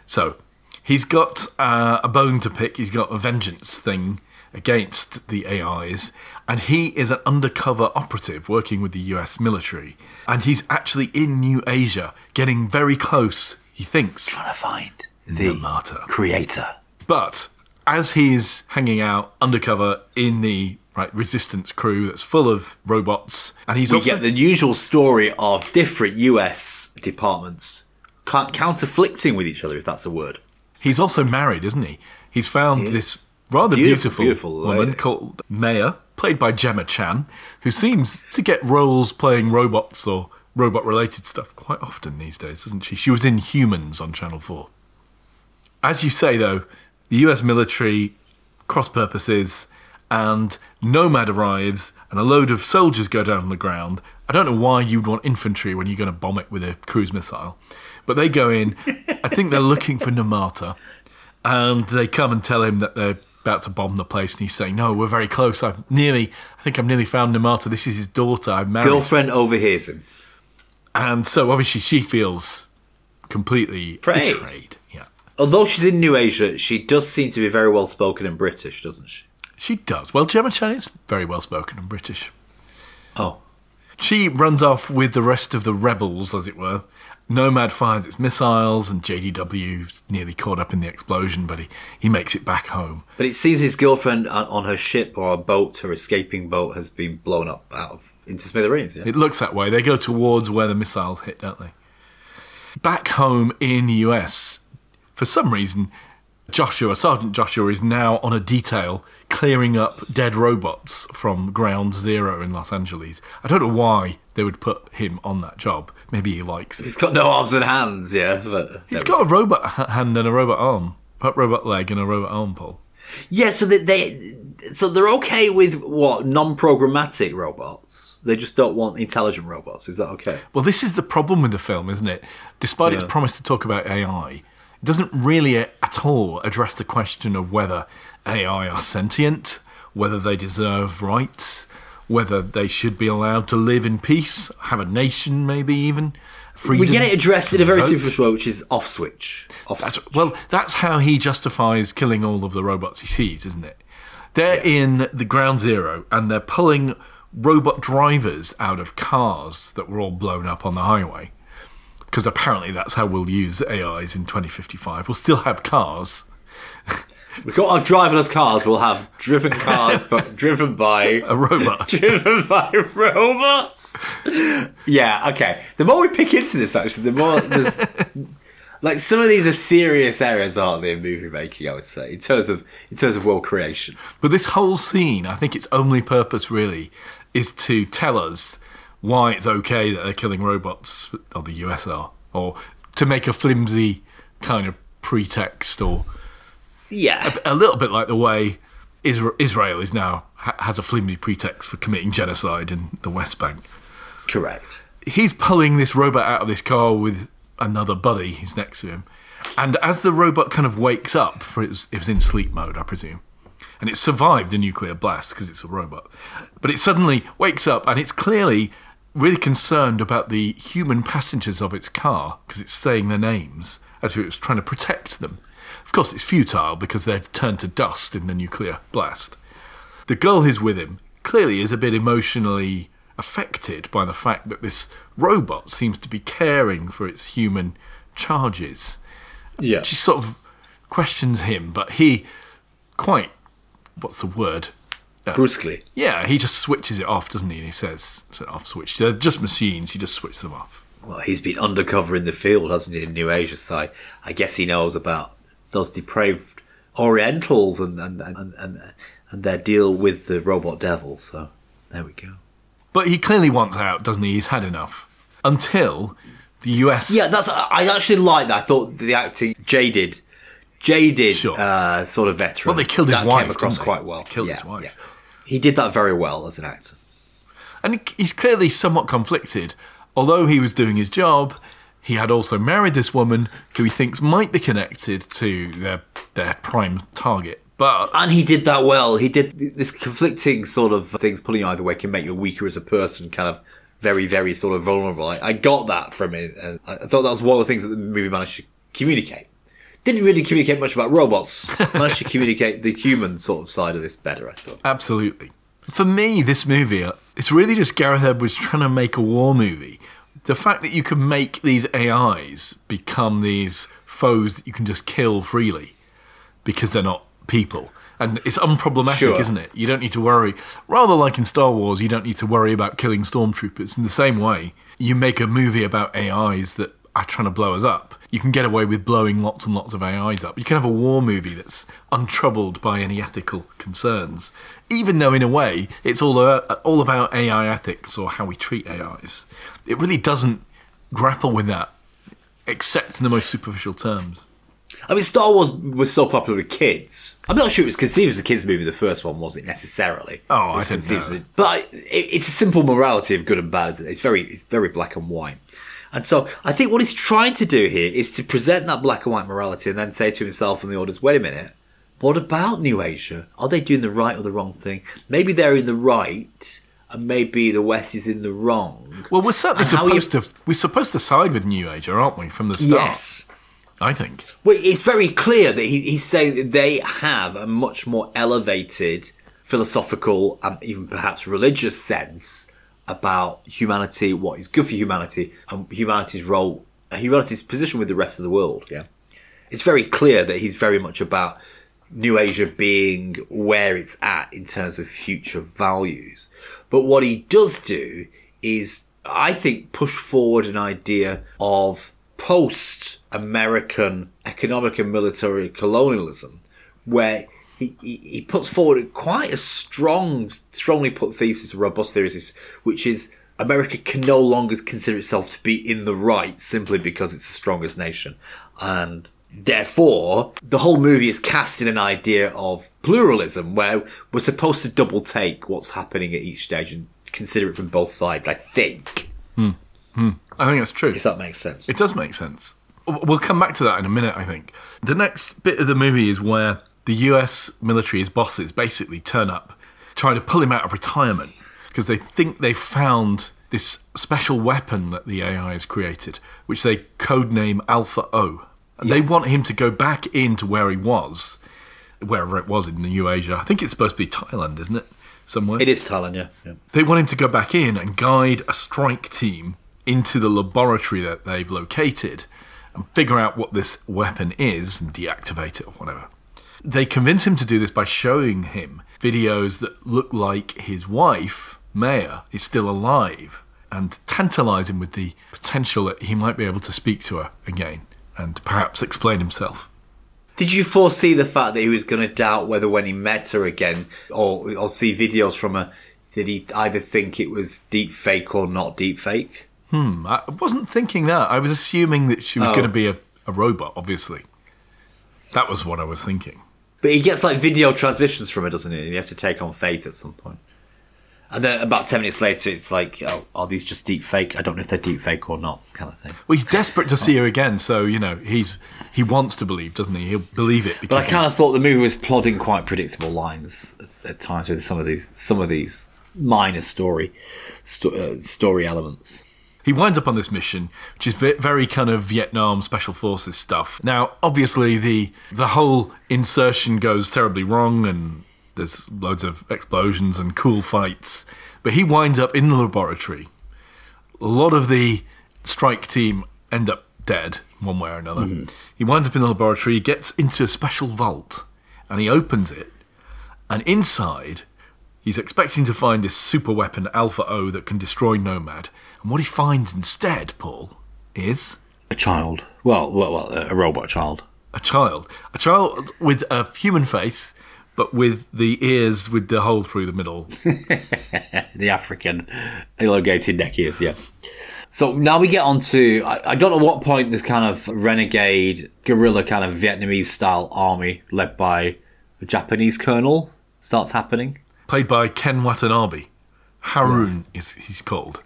So he's got uh, a bone to pick. He's got a vengeance thing against the AIs, and he is an undercover operative working with the US military. And he's actually in New Asia, getting very close, he thinks, Trying to find the Nirmata. creator. But as he's hanging out undercover in the right resistance crew that's full of robots, and he's We also get the usual story of different US departments counterflicting with each other, if that's a word. He's also married, isn't he? He's found this rather Beautiful, beautiful, beautiful woman lady. called Maya, played by Gemma Chan, who seems to get roles playing robots or robot related stuff quite often these days, doesn't she? She was in Humans on Channel 4. As you say, though, the US military cross purposes and Nomad arrives and a load of soldiers go down on the ground. I don't know why you'd want infantry when you're going to bomb it with a cruise missile, but they go in. I think they're looking for Nirmata, and they come and tell him that they're about to bomb the place, and he's saying, "No, we're very close. I've nearly, I think I've nearly found Nirmata. This is his daughter. I've married." Girlfriend overhears him. And so obviously she feels completely Betrayed. betrayed. Although she's in New Asia, she does seem to be very well spoken and British, doesn't she? she does. Well, Gemma Chan is very well spoken and British. Oh. She runs off with the rest of the rebels, as it were. Nomad fires its missiles, and JDW's nearly caught up in the explosion, but he, he makes it back home. But it seems his girlfriend on on her ship or a boat, her escaping boat, has been blown up out of into smithereens. Yeah? It looks that way. They go towards where the missiles hit, don't they? Back home in the US, for some reason, Joshua, Sergeant Joshua, is now on a detail clearing up dead robots from Ground Zero in Los Angeles. I don't know why they would put him on that job. Maybe he likes it. He's got no arms and hands, yeah. But He's got a robot hand and a robot arm, a robot leg and a robot arm, Paul. yeah. So that they, so they're okay with what non-programmatic robots. They just don't want intelligent robots. Is that okay? Well, this is the problem with the film, isn't it? Despite its promise to talk about AI, doesn't really uh, at all address the question of whether AI are sentient, whether they deserve rights, whether they should be allowed to live in peace, have a nation, maybe even. Freedom We get it addressed in a very vote. superficial way, which is off switch. Off That's, switch. well, that's how he justifies killing all of the robots he sees, isn't it? They're in the ground zero and they're pulling robot drivers out of cars that were all blown up on the highway. Because apparently that's how we'll use AIs in 2055. We'll still have cars. We've got our driverless cars. We'll have driven cars, but driven by A robot. driven by robots. Yeah, okay. The more we pick into this, actually, the more there's like some of these are serious errors, aren't they, in movie making? I would say in terms of in terms of world creation. But this whole scene, I think its only purpose really is to tell us why it's okay that they're killing robots, or the US are, or to make a flimsy kind of pretext or Yeah, a little bit like the way Isra- Israel is now ha- has a flimsy pretext for committing genocide in the West Bank. correct. He's pulling this robot out of this car with another buddy who's next to him, and as the robot kind of wakes up, for it was, it was in sleep mode, I presume, and it survived the nuclear blast because it's a robot, but it suddenly wakes up and it's clearly really concerned about the human passengers of its car because it's saying their names as if it was trying to protect them. Of course, it's futile because they've turned to dust in the nuclear blast. The girl who's with him clearly is a bit emotionally affected by the fact that this robot seems to be caring for its human charges. Yeah, She sort of questions him, but he quite what's the word? Brusquely. Yeah, he just switches it off, doesn't he? And he says off switch. They're just machines. He just switches them off. Well, he's been undercover in the field, hasn't he, in New Asia? So I, I guess he knows about those depraved Orientals and and, and, and and their deal with the robot devil. So there we go. But he clearly wants out, doesn't he? He's had enough. Until the US. Yeah, that's. I actually like that. I thought the acting Jay did jaded Sure. uh, sort of veteran. Well, they killed his that wife, Came across quite well. They killed yeah, his wife. yeah. He did that very well as an actor. And he's clearly somewhat conflicted. Although he was doing his job, he had also married this woman who he thinks might be connected to their their prime target. But And he did that well. He did this conflicting sort of things pulling you either way can make you weaker as a person, kind of very, very sort of vulnerable. I, I got that from it. And I I thought that was one of the things that the movie managed to communicate. Didn't really communicate much about robots. managed to communicate the human sort of side of this better, I thought. Absolutely. For me, this movie, uh, it's really just Gareth Edwards trying to make a war movie. The fact that you can make these AIs become these foes that you can just kill freely because they're not people. And it's unproblematic, Sure. isn't it? You don't need to worry. Rather like in Star Wars, you don't need to worry about killing stormtroopers. In the same way, you make a movie about AIs that are trying to blow us up. You can get away with blowing lots and lots of AIs up. You can have a war movie that's untroubled by any ethical concerns, even though in a way it's all about, all about AI ethics or how we treat AIs. It really doesn't grapple with that, except in the most superficial terms. I mean, Star Wars was so popular with kids. I'm not sure it was conceived as a kids' movie. The first one wasn't necessarily? Oh, It was I didn't know. as a- but it, it's a simple morality of good and bad. Isn't it? It's very, it's very black and white. And so, I think what he's trying to do here is to present that black and white morality, and then say to himself and the audience, "Wait a minute, what about New Asia? Are they doing the right or the wrong thing? Maybe they're in the right, and maybe the West is in the wrong." Well, we're certainly And how you- supposed to we're supposed to side with New Asia, aren't we, from the start? Yes. I think. Well, it's very clear that he, he's saying that they have a much more elevated philosophical and even perhaps religious sense about humanity, what is good for humanity, and humanity's role, humanity's position with the rest of the world. Yeah, it's very clear that he's very much about New Asia being where it's at in terms of future values. But what he does do is, I think, push forward an idea of post American economic and military colonialism, where he, he, he puts forward quite a strong, strongly put thesis, a robust thesis, which is America can no longer consider itself to be in the right simply because it's the strongest nation. And therefore, the whole movie is cast in an idea of pluralism where we're supposed to double take what's happening at each stage and consider it from both sides, I think. Hmm. Hmm. I think that's true. If that makes sense. It does make sense. We'll come back to that in a minute, I think. The next bit of the movie is where the US military's bosses basically turn up, trying to pull him out of retirement because they think they've found this special weapon that the AI has created, which they codename Alpha O. And they want him to go back into where he was, wherever it was in New Asia. I think it's supposed to be Thailand, isn't it? Somewhere. It is Thailand, yeah. yeah. They want him to go back in and guide a strike team into the laboratory that they've located and figure out what this weapon is and deactivate it or whatever. They convince him to do this by showing him videos that look like his wife, Maya, is still alive and tantalize him with the potential that he might be able to speak to her again and perhaps explain himself. Did you foresee the fact that he was going to doubt whether when he met her again or, or see videos from her, did he either think it was deep fake or not deep fake? Hmm, I wasn't thinking that. I was assuming that she was Oh. going to be a, a robot, obviously. That was what I was thinking. But he gets like video transmissions from her, doesn't he? And he has to take on faith at some point. And then about 10 minutes later, it's like, oh, are these just deep fake? I don't know if they're deep fake or not, kind of thing. Well, he's desperate to see her again, so you know he's he wants to believe, doesn't he? He'll believe it But I kind of thought the movie was plodding quite predictable lines at, at times with some of these some of these minor story sto- uh, story elements. He winds up on this mission, which is very kind of Vietnam special forces stuff. Now, obviously, the the whole insertion goes terribly wrong, and there's loads of explosions and cool fights. But he winds up in the laboratory. A lot of the strike team end up dead one way or another. Mm-hmm. He winds up in the laboratory, he gets into a special vault, and he opens it, and inside He's expecting to find this super weapon Alpha O that can destroy Nomad. And what he finds instead, Paul, is A child, well, well, well a robot child. a child. A child with a human face, but with the ears with the hole through the middle. The African elongated neck ears, yeah. So now we get on to I, I don't know what point this kind of renegade guerrilla kind of Vietnamese style army led by a Japanese colonel starts happening. Played by Ken Watanabe. Harun is he's called.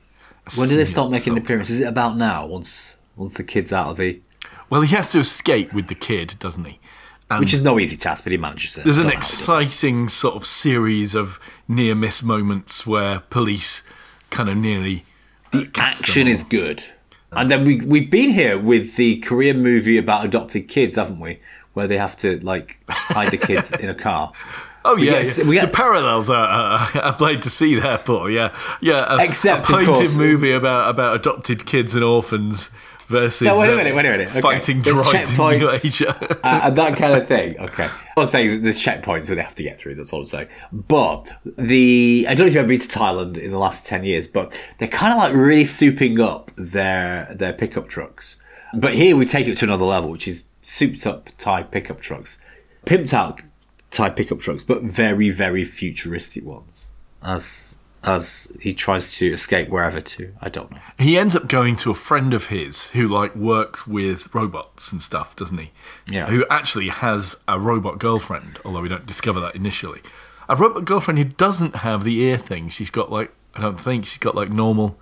When do they start making soldier. appearances? Is it about now? Once once the kid's out of the Well, he has to escape with the kid, doesn't he? And which is no easy task, but he manages it. there's an Don't know how he does it. exciting sort of series of near miss moments where police kind of nearly. Uh, the action is good. And then we we've been here with the Korean movie about adopted kids, haven't we? Where they have to like hide the kids in a car. Oh yeah, get- yeah. get- the parallels are, are, are plain to see there, Paul. Yeah, yeah. A, Except, a of course- movie about about adopted kids and orphans versus No, wait a uh, minute, wait a minute. Okay. fighting There's droids in Asia. uh, and that kind of thing. Okay. I'm saying there's checkpoints where they have to get through. That's all I'm saying. But the I don't know if you've ever been to Thailand in the last ten years, but they're kind of like really souping up their their pickup trucks. But here we take it to another level, which is souped up Thai pickup trucks, pimped out Thai pickup trucks, but very very futuristic ones. As as he tries to escape wherever to, I don't know. he ends up going to a friend of his who like works with robots and stuff, doesn't he? Yeah. Who actually has a robot girlfriend, although we don't discover that initially. A robot girlfriend who doesn't have the ear thing. She's got like I don't think she's got like normal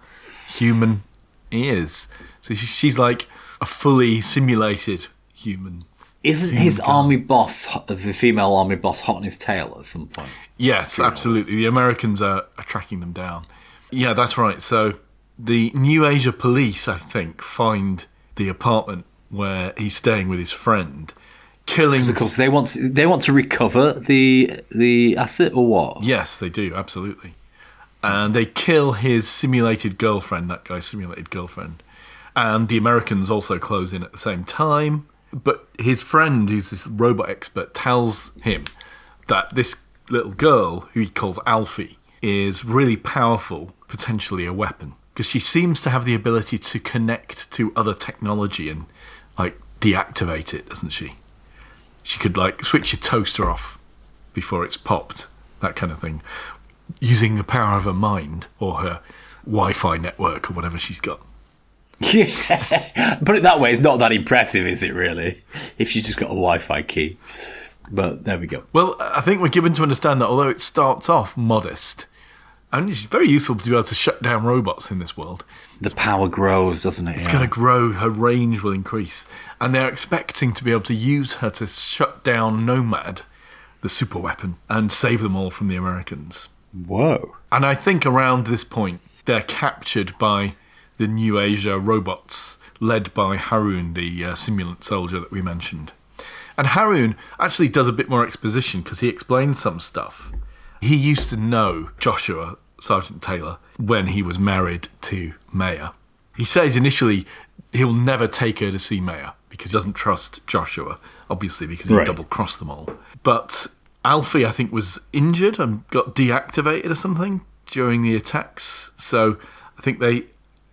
human ears. So she's like a fully simulated human. Isn't his army boss, the female army boss, hot on his tail at some point? Yes, absolutely. The Americans are, are tracking them down. Yeah, that's right. So the New Asia police, I think, find the apartment where he's staying with his friend, killing. Because of course they want to, they want to recover the the asset or what? Yes, they do, absolutely. And they kill his simulated girlfriend, that guy's simulated girlfriend. And the Americans also close in at the same time. But his friend, who's this robot expert, tells him that this little girl, who he calls Alphie, is really powerful, potentially a weapon. Because she seems to have the ability to connect to other technology and, like, deactivate it, doesn't she? She could, like, switch your toaster off before it's popped, that kind of thing, using the power of her mind or her Wi Fi network or whatever she's got. Yeah. Put it that way, it's not that impressive, is it really? If she's just got a Wi-Fi key. But there we go. Well, I think we're given to understand that although it starts off modest, and it's very useful to be able to shut down robots in this world, The power grows, doesn't it? it's going to grow, her range will increase. And they're expecting to be able to use her to shut down Nomad, the super weapon, and save them all from the Americans. Whoa. And I think around this point, they're captured by the New Asia robots, led by Harun, the uh, simulant soldier that we mentioned. And Harun actually does a bit more exposition because he explains some stuff. He used to know Joshua, Sergeant Taylor, when he was married to Maya. He says initially he'll never take her to see Maya because he doesn't trust Joshua, obviously, because he Right. double crossed them all. But Alphie, I think, was injured and got deactivated or something during the attacks. So I think they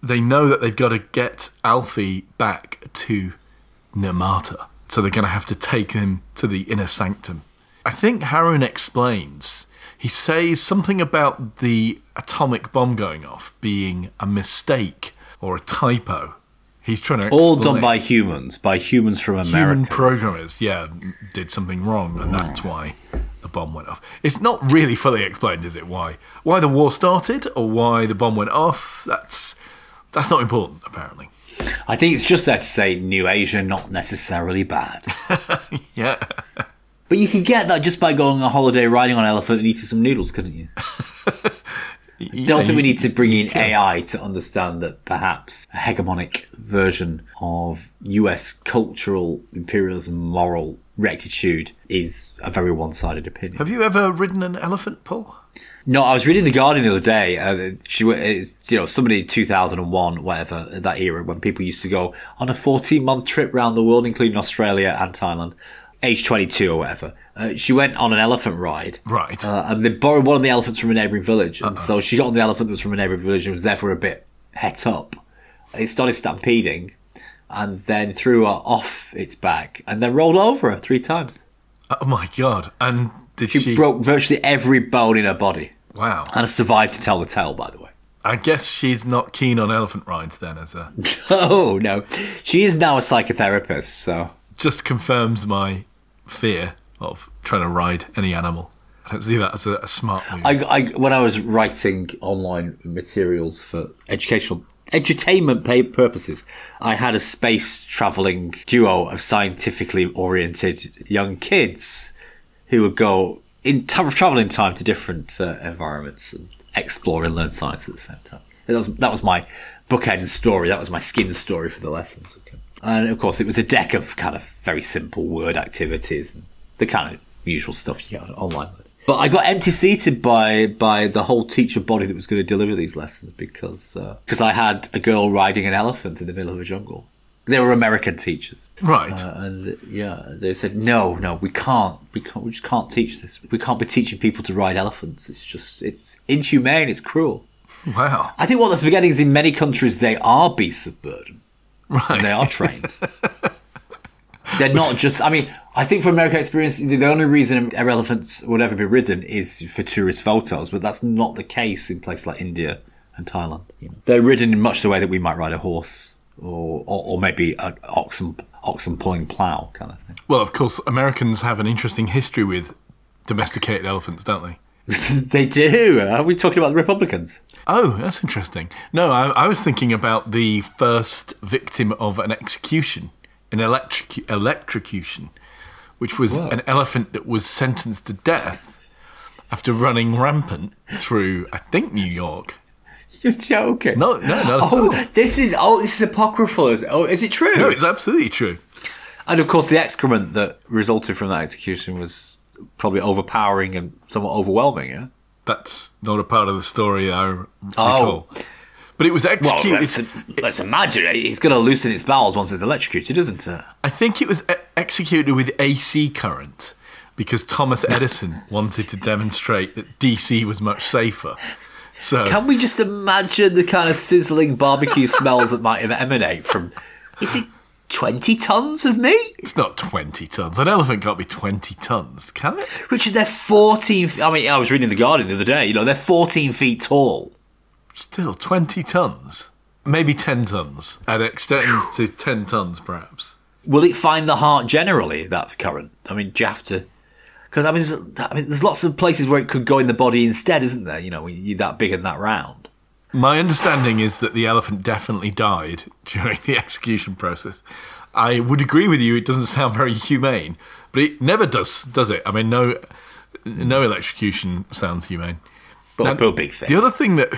they know that they've got to get Alphie back to Nirmata. So they're going to have to take him to the inner sanctum. I think Harun explains. He says something about the atomic bomb going off being a mistake or a typo. He's trying to All done by humans, by humans from America. human programmers, yeah, did something wrong, and that's why the bomb went off. It's not really fully explained, is it? Why? Why the war started, or why the bomb went off? That's that's not important, apparently. I think it's just there to say New Asia, not necessarily bad. Yeah, but you could get that just by going on a holiday, riding on an elephant, and eating some noodles, couldn't you? Don't think we need to bring in AI to understand that perhaps a hegemonic version of US cultural imperialism, moral rectitude is a very one sided opinion. Have you ever ridden an elephant, Paul? No, I was reading the Guardian the other day. Uh, she, you know, somebody two thousand and one, whatever that era when people used to go on a fourteen month trip around the world, including Australia and Thailand, age twenty two or whatever. Uh, she went on an elephant ride, Right. Uh, and they borrowed one of the elephants from a neighbouring village, and so she got on the elephant that was from a neighbouring village and was therefore a bit het up. It started stampeding, and then threw her off its back, and then rolled over her three times. oh my god! And did She, she? broke virtually every bone in her body. Wow. And has survived to tell the tale, by the way. I guess she's not keen on elephant rides then, as a Oh no, she is now a psychotherapist. So just confirms my fear of trying to ride any animal. I don't see that as a, a smart move. I, I when I was writing online materials for educational edutainment pay purposes, I had a space traveling duo of scientifically oriented young kids who would go in tra- travel in time to different uh, environments and explore and learn science at the same time. That was that was my bookend story. That was my skin story for the lessons. And of course, it was a deck of kind of very simple word activities and the kind of usual stuff you get online. But I got empty seated by by the whole teacher body that was going to deliver these lessons because because I had a girl riding an elephant in the middle of a jungle. They were American teachers, right. uh, and yeah, they said no, no, we can't, we can't, we just can't teach this. We can't be teaching people to ride elephants. It's just it's inhumane. It's cruel. wow. I think what they're forgetting is in many countries they are beasts of burden. Right. They are trained. They're not just. I mean, I think from American experience, the only reason elephants would ever be ridden is for tourist photos, but that's not the case in places like India and Thailand. You know. They're ridden in much the way that we might ride a horse, or or, or maybe an oxen oxen pulling plough kind of thing. Well, of course, Americans have an interesting history with domesticated elephants, don't they? they do. Are we talking about the Republicans? Oh, that's interesting. No, I, I was thinking about the first victim of an execution, an electric electrocution, which was an elephant that was sentenced to death after running rampant through, I think, New York. You're joking. No, no, no. Oh, this is oh, this is apocryphal. Is, oh, is it true? no, it's absolutely true. And of course, the excrement that resulted from that execution was probably overpowering and somewhat overwhelming. Yeah. That's not a part of the story I r- Oh. But it was Well, executed. let's, let's imagine eh? it. It's going to loosen its bowels once it's electrocuted, isn't it? I think it was executed with AC current because Thomas Edison wanted to demonstrate that DC was much safer. So Can we just imagine the kind of sizzling barbecue smells that might have emanate from? Is it twenty tons of meat? it's not 20 tons. An elephant can't be 20 tons, can it? Richard, they're fourteen. I mean, I was reading the Guardian the other day. You know, they're fourteen feet tall. Still, 20 tons. Maybe 10 tons. And extend to 10 tons, perhaps. Will it find the heart generally? That current. I mean, do you have to? Because I mean, there's, I mean, there's lots of places where it could go in the body instead, isn't there? You know, when you're that big and that round. My understanding is that the elephant definitely died during the execution process. I would agree with you; it doesn't sound very humane, but it never does, does it? I mean, no, no electrocution sounds humane. But Now, a big thing. The other thing that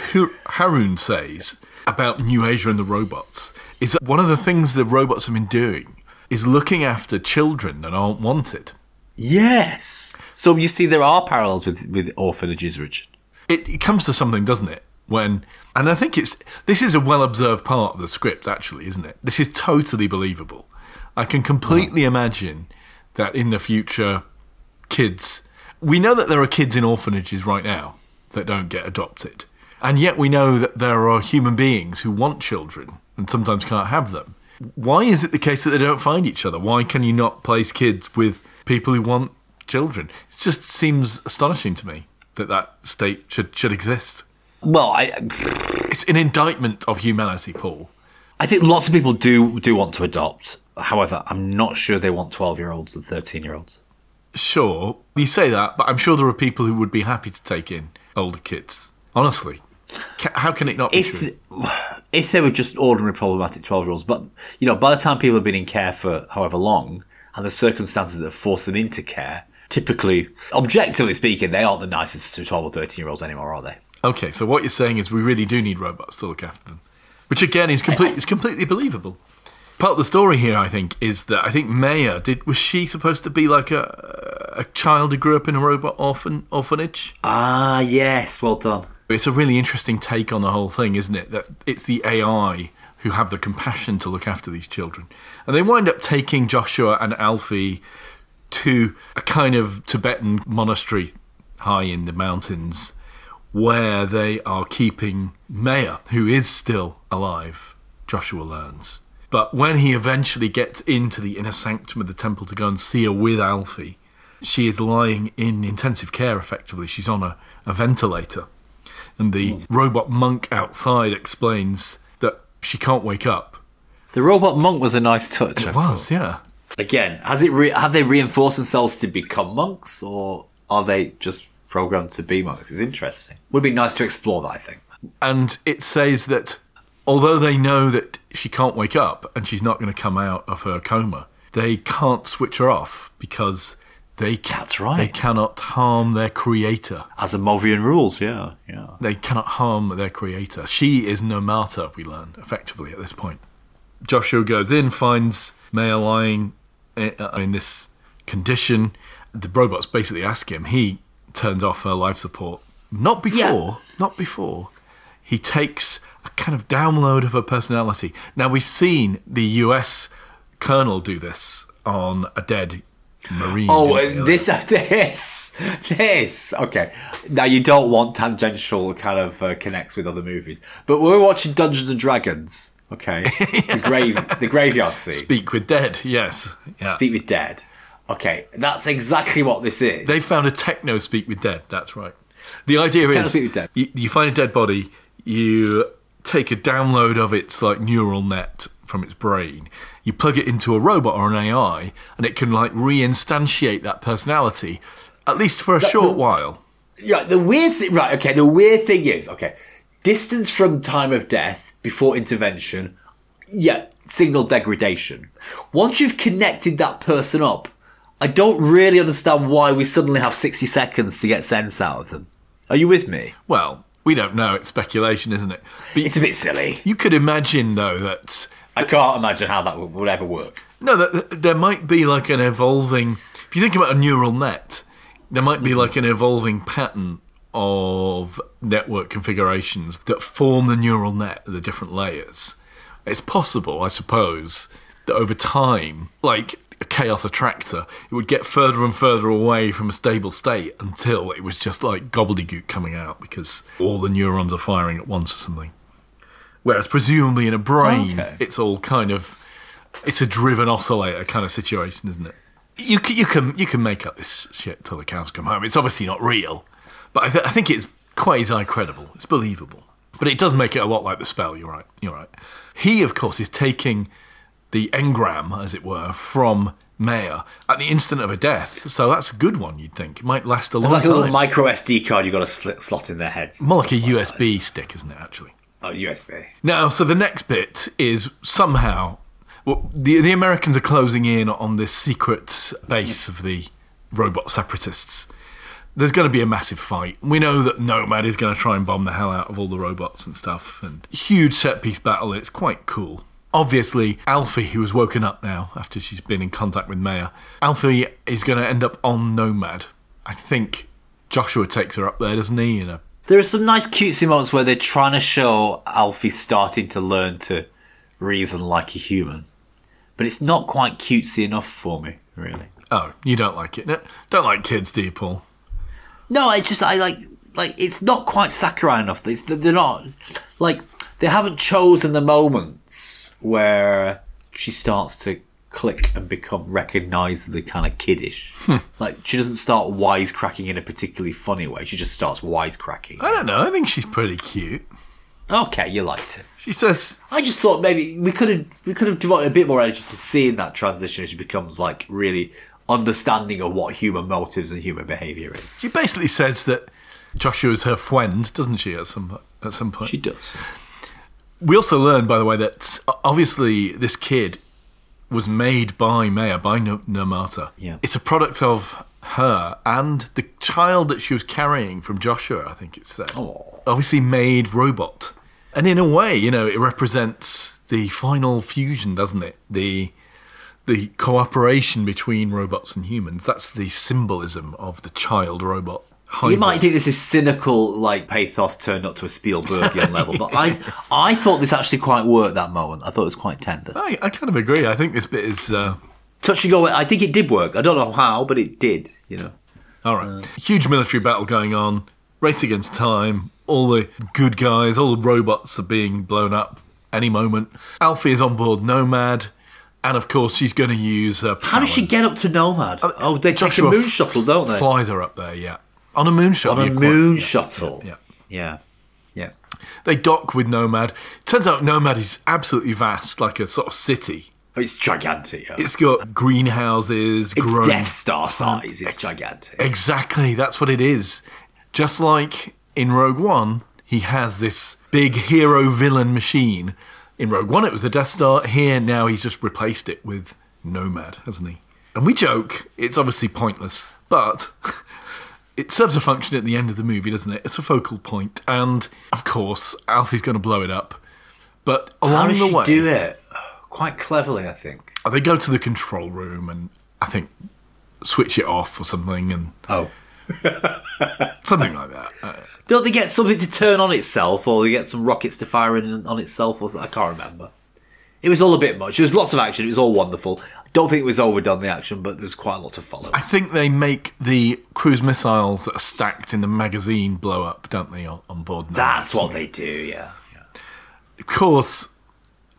Harun says about New Asia and the robots is that one of the things the robots have been doing is looking after children that aren't wanted. Yes. So you see, there are parallels with with orphanages, Richard. it, it comes to something, doesn't it? When and I think it's this is a well observed part of the script, actually, isn't it? This is totally believable. I can completely imagine that in the future, kids. We know that there are kids in orphanages right now that don't get adopted, and yet we know that there are human beings who want children and sometimes can't have them. Why is it the case that they don't find each other? Why can you not place kids with people who want children? It just seems astonishing to me that that state should should exist. Well, I It's an indictment of humanity, Paul. I think lots of people do do want to adopt. However, I'm not sure they want twelve year olds and thirteen year olds. Sure, you say that, but I'm sure there are people who would be happy to take in older kids. Honestly, how can it not be If true? if they were just ordinary problematic twelve year olds, but you know, by the time people have been in care for however long, and the circumstances that force them into care, typically, objectively speaking, they aren't the nicest to twelve or thirteen year olds anymore, are they? Okay, so what you're saying is we really do need robots to look after them, which again is complete. It's completely believable. Part of the story here, I think, is that I think Maya did. Was she supposed to be like a a child who grew up in a robot orphan orphanage? Ah, yes, well done. It's a really interesting take on the whole thing, isn't it? That it's the AI who have the compassion to look after these children. And they wind up taking Joshua and Alphie to a kind of Tibetan monastery high in the mountains where they are keeping Maya, who is still alive, Joshua learns. But when he eventually gets into the inner sanctum of the temple to go and see her with Alphie, she is lying in intensive care effectively. She's on a, a ventilator. And the hmm. robot monk outside explains she can't wake up. The robot monk was a nice touch. I It thought. was, yeah. Again, has it re- have they reinforced themselves to become monks, or are they just programmed to be monks? It's interesting. Would be nice to explore that. I think. And it says that although they know that she can't wake up and she's not going to come out of her coma, they can't switch her off because they ca- That's right. They cannot harm their creator. As Asimovian rules, yeah, yeah. They cannot harm their creator. She is no Nirmata, we learn effectively at this point. Joshua goes in, finds Maya lying uh, in this condition. The robots basically ask him. He turns off her life support. Not before, not before. He takes a kind of download of her personality. Now, we've seen the US colonel do this on a dead Marine. Oh, uh, this, this, this. Okay, now you don't want tangential kind of uh, connects with other movies, but we're watching Dungeons and Dragons. Okay, the grave, the graveyard scene. Speak with dead, yes. Yeah. Speak with dead. Okay, that's exactly what this is. They found a techno speak with dead. That's right. The idea Techno is speak with dead. You, you find a dead body, you take a download of its like neural net from its brain, you plug it into a robot or an AI, and it can like reinstantiate that personality, at least for a short the- while. Right, the weird thing, right, okay, the weird thing is, okay, distance from time of death before intervention, yeah, signal degradation. Once you've connected that person up, I don't really understand why we suddenly have 60 seconds to get sense out of them. Are you with me? Well, we don't know. It's speculation, isn't it? But It's a bit silly. you could imagine though that I can't imagine how that would, would ever work. No, there might be like an evolving. If you think about a neural net, there might be mm-hmm. like an evolving pattern of network configurations that form the neural net, the different layers. It's possible, I suppose, that over time, like a chaos attractor, it would get further and further away from a stable state until it was just like gobbledygook coming out because all the neurons are firing at once or something. Whereas presumably in a brain, Okay. it's all kind of it's a driven oscillator kind of situation, isn't it? You can, you can you can make up this shit till the cows come home. It's obviously not real, but I, th- I think it's quasi credible. It's believable, but it does make it a lot like the spell. You're right. You're right. He, of course, is taking the engram, as it were, from Maya at the instant of her death. So that's a good one. You'd think it might last a It's like a time. little micro SD card you've got to slot in their heads. More like a that. USB stick, isn't it? Actually. Oh, USB. Now, so the next bit is somehow well, the the Americans are closing in on this secret base of the robot separatists. There's going to be a massive fight. We know that Nomad is going to try and bomb the hell out of all the robots and stuff, and huge set piece battle. It's quite cool. Obviously, Alphie, who has woken up now after she's been in contact with Maya, Alphie is going to end up on Nomad. I think Joshua takes her up there, doesn't he? In a There are some nice cutesy moments where they're trying to show Alphie starting to learn to reason like a human. But it's not quite cutesy enough for me, really. oh, you don't like it? No, Don't like kids, do you, Paul? No, it's just I like like it's not quite saccharine enough. It's, they're not like they haven't chosen the moments where she starts to click and become recognisably kind of kiddish. Hmm. like she doesn't start wisecracking in a particularly funny way. She just starts wisecracking. I don't know. I think she's pretty cute. Okay, you liked it. She says, I just thought maybe we could have we could have devoted a bit more energy to seeing that transition as she becomes like really understanding of what human motives and human behaviour is. she basically says that Joshua is her friend, doesn't she? At some at some point, She does. we also learned, by the way, that obviously this kid was made by Maya by Nirmata. Yeah. it's a product of her and the child that she was carrying from Joshua. I think it's said. Oh. Obviously, made robot, and in a way, you know, it represents the final fusion, doesn't it? The the cooperation between robots and humans. That's the symbolism of the child robot. You might think this is cynical, like pathos turned up to a Spielbergian level, but I, I thought this actually quite worked that moment. I thought it was quite tender. I, I kind of agree. I think this bit is uh, Touch and go. I think it did work. I don't know how, but it did. You know. all right. Huge military battle going on, race against time. All the good guys, all the robots are being blown up any moment. Alphie is on board Nomad, and of course she's going to use. Uh, How does she get up to Nomad? Oh, they take a moon shuttle, don't they? Flies her up there, yeah, on a moon shuttle. On a you're quite- moon yeah, shuttle. Yeah. Yeah. Yeah. They dock with Nomad. Turns out Nomad is absolutely vast, like a sort of city. Oh, it's gigantic. yeah. It's got greenhouses, It's grown- Death Star size. It's gigantic. Exactly, that's what it is. Just like in Rogue One, he has this big hero villain machine. In Rogue One, it was the Death Star. Here, now he's just replaced it with Nomad, hasn't he? And we joke, it's obviously pointless, but it serves a function at the end of the movie, doesn't it? It's a focal point, and of course, Alphie's going to blow it up. But How along does the she way, do it? Quite cleverly, I think. they go to the control room and I think switch it off or something, and Oh. something like that. Uh, Don't they get something to turn on itself, or they get some rockets to fire in on itself, or something? I can't remember. It was all a bit much. There was lots of action. It was all wonderful. Don't think it was overdone the action, but there's quite a lot to follow. I think they make the cruise missiles that are stacked in the magazine blow up, don't they, on, on board? now? That's what they do. Yeah. Of course,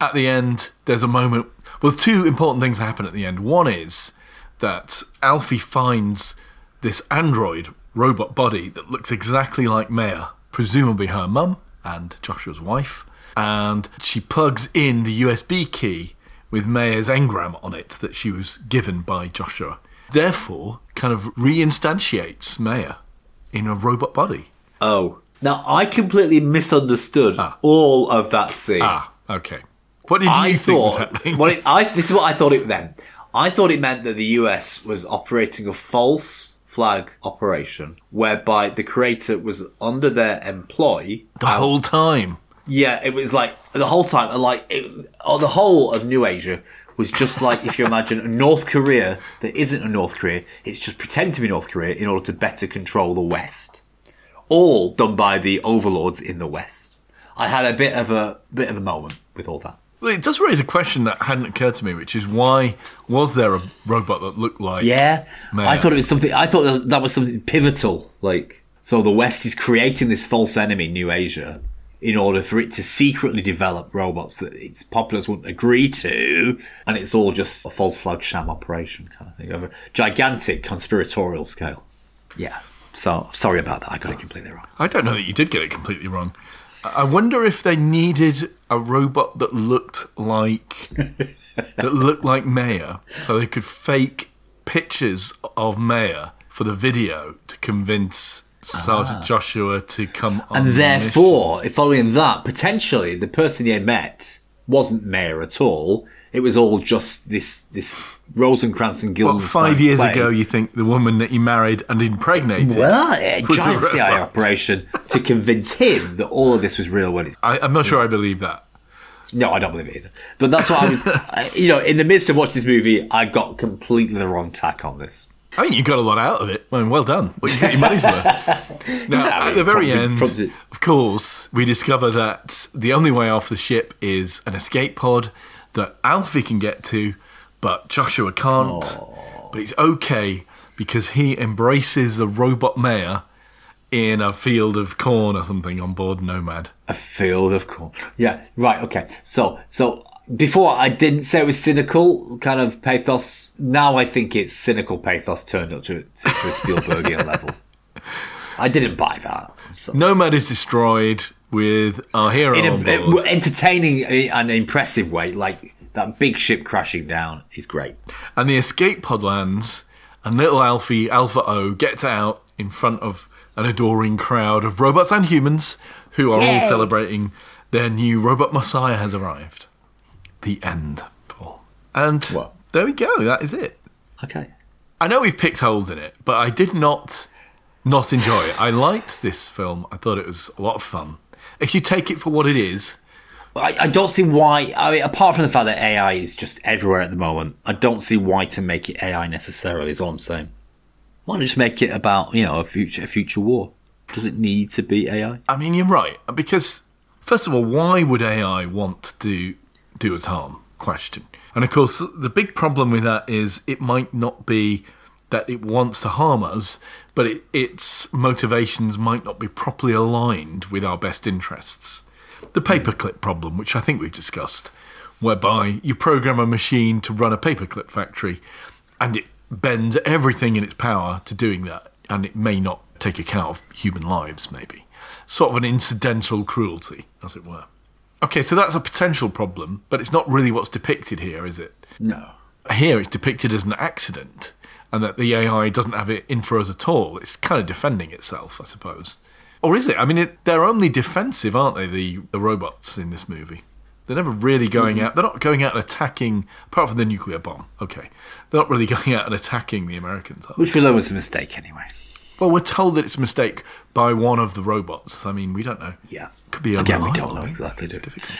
at the end, there's a moment. Well, two important things happen at the end. One is that Alphie finds this android robot body that looks exactly like Maya, presumably her mum and Joshua's wife. And she plugs in the USB key with Maya's engram on it that she was given by Joshua. Therefore, kind of reinstantiates Maya in a robot body. Oh. Now I completely misunderstood all of that scene. Ah, okay. What did you I think was happening? what it, I, this is what I thought it meant. I thought it meant that the US was operating a false flag operation whereby the creator was under their employ. the whole time. Yeah, it was like the whole time, uh, like it, oh, the whole of New Asia was just like if you imagine a North Korea that isn't a North Korea, it's just pretending to be North Korea in order to better control the West. All done by the overlords in the West. I had a bit of a bit of a moment with all that. Well, it does raise a question that hadn't occurred to me, which is why was there a robot that looked like? Yeah, Man. I thought it was something. I thought that, that was something pivotal. Like, so the West is creating this false enemy, New Asia, in order for it to secretly develop robots that its populace wouldn't agree to, and it's all just a false flag sham operation kind of thing over gigantic conspiratorial scale. Yeah. So sorry about that. I got it completely wrong. I don't know that you did get it completely wrong. I I wonder if they needed a robot that looked like that looked like Maya, so they could fake pictures of Maya for the video to convince Sergeant ah. Joshua to come on. And the therefore, following that, potentially the person he had met wasn't Maya at all. It was all just this this Rosencrantz and Guildenstern. five years play. ago, you think the woman that he married and impregnated? Well, a giant CIA operation to convince him that all of this was real when it's. I, I'm not sure I believe that. No, I don't believe it either. But that's what I was. Uh, you know, in the midst of watching this movie, I got completely the wrong tack on this. I think you got a lot out of it. Well, well done. Well, you get your money's worth. Now, I at mean, the very prompted- end, prompted- of course, we discover that the only way off the ship is an escape pod that Alphie can get to, but Joshua can't. But it's okay because he embraces the robot Maya in a field of corn or something on board Nomad. A field of corn. Yeah, right. Okay. So, so before I didn't say it was cynical kind of pathos. Now I think it's cynical pathos turned up to, to, to a Spielbergian level. I didn't buy that. So. Nomad is destroyed with our hero In on board. entertaining uh, and impressive way, like that big ship crashing down is great. and the escape pod lands, and little Alphie, Alpha O, gets out in front of an adoring crowd of robots and humans who are all celebrating their new robot messiah has arrived. The end, Paul. And Well. there we go, that is it. Okay. I know we've picked holes in it, but I did not not enjoy it. I liked this film. I thought it was a lot of fun. If you take it for what it is, I, I don't see why. I mean, apart from the fact that AI is just everywhere at the moment, I don't see why to make it AI necessarily. Is all I'm saying. Why not just make it about you know a future a future war? Does it need to be AI? I mean, you're right because first of all, why would AI want to do, do us harm? Question. And of course, the big problem with that is it might not be that it wants to harm us, but it, its motivations might not be properly aligned with our best interests. The paperclip problem, which I think we've discussed, whereby you program a machine to run a paperclip factory and it bends everything in its power to doing that, and it may not take account of human lives, maybe. sort of an incidental cruelty, as it were. Okay, so that's a potential problem, but it's not really what's depicted here, is it? No. Here it's depicted as an accident, and that the AI doesn't have it in for us at all. It's kind of defending itself, I suppose. Or is it? I mean, it, they're only defensive, aren't they, the, the robots in this movie? They're never really going mm. out. They're not going out and attacking, apart from the nuclear bomb. Okay, they're not really going out and attacking the Americans. Which we learned was a mistake anyway. Well, we're told that it's a mistake by one of the robots. I mean, we don't know. Yeah. Could be Again, we don't know exactly, do It's we? difficult.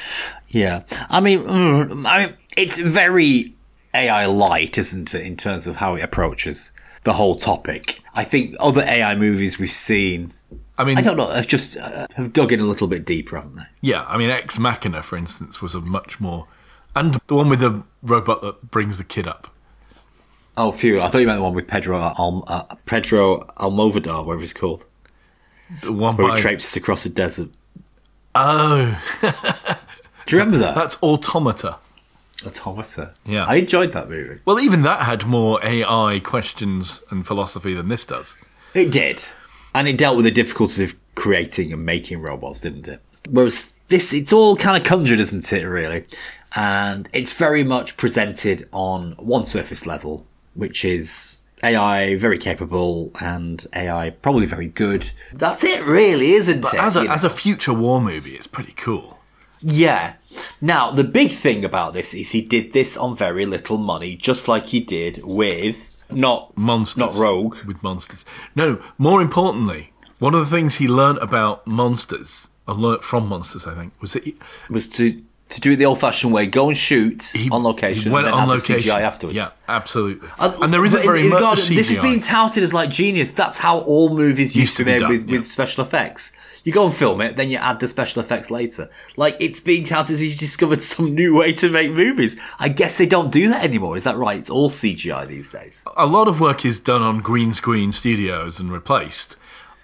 Yeah, I mean, mm, I mean, it's very AI light, isn't it, in terms of how it approaches the whole topic? I think other AI movies we've seen, I mean, I don't know, have just uh, have dug in a little bit deeper, haven't they? yeah. I mean, Ex Machina, for instance, was a much more, and the one with the robot that brings the kid up. Oh, phew! I thought you meant the one with Pedro Al- uh, Pedro Almovedar, whatever it's called, The one where by he traipses across the desert. oh, Do you remember that? that's Automata. Automata. Yeah. I enjoyed that movie. Well, even that had more AI questions and philosophy than this does. It did. And it dealt with the difficulties of creating and making robots, didn't it? Whereas this, it's all kind of conjured, isn't it, really? And it's very much presented on one surface level, which is AI very capable and AI probably very good. That's it, really, isn't it? As a You know? as a future war movie, it's pretty cool. Yeah. Now, the big thing about this is he did this on very little money, just like he did with not Monsters, not Rogue. with monsters. No, more importantly, one of the things he learnt about monsters, or learnt from monsters, I think, was that he, was to to do it the old-fashioned way: go and shoot he on location, went and then on add location the CGI afterwards. Yeah, absolutely. Uh, and there isn't very much God, CGI. This is being touted as like genius. That's how all movies used, to be made done, with, yeah. with special effects. You go and film it, then you add the special effects later. Like it's being touted as he discovered some new way to make movies. I guess they don't do that anymore. Is that right? It's all CGI these days. a lot of work is done on green screen studios and replaced.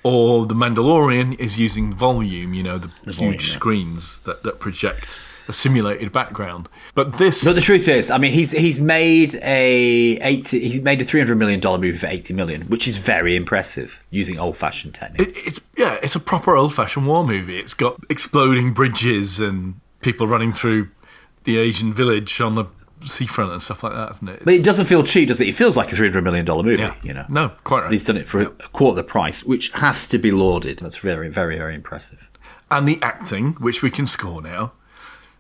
Or The Mandalorian is using volume, you know, the, volume, huge yeah. screens that, that project a simulated background. But this, But the truth is, I mean, he's he's made a eighty. He's made a three hundred million dollar movie for eighty million, which is very impressive using old fashioned technique. it, it's yeah, it's a proper old-fashioned war movie. It's got exploding bridges and people running through the Asian village on the seafront and stuff like that, isn't it? but it doesn't feel cheap, does it? It feels like a three hundred million dollar movie. yeah, You know, no, quite right. he's done it for a quarter the price, which has to be lauded. That's very, very, very impressive. And the acting, which we can score now.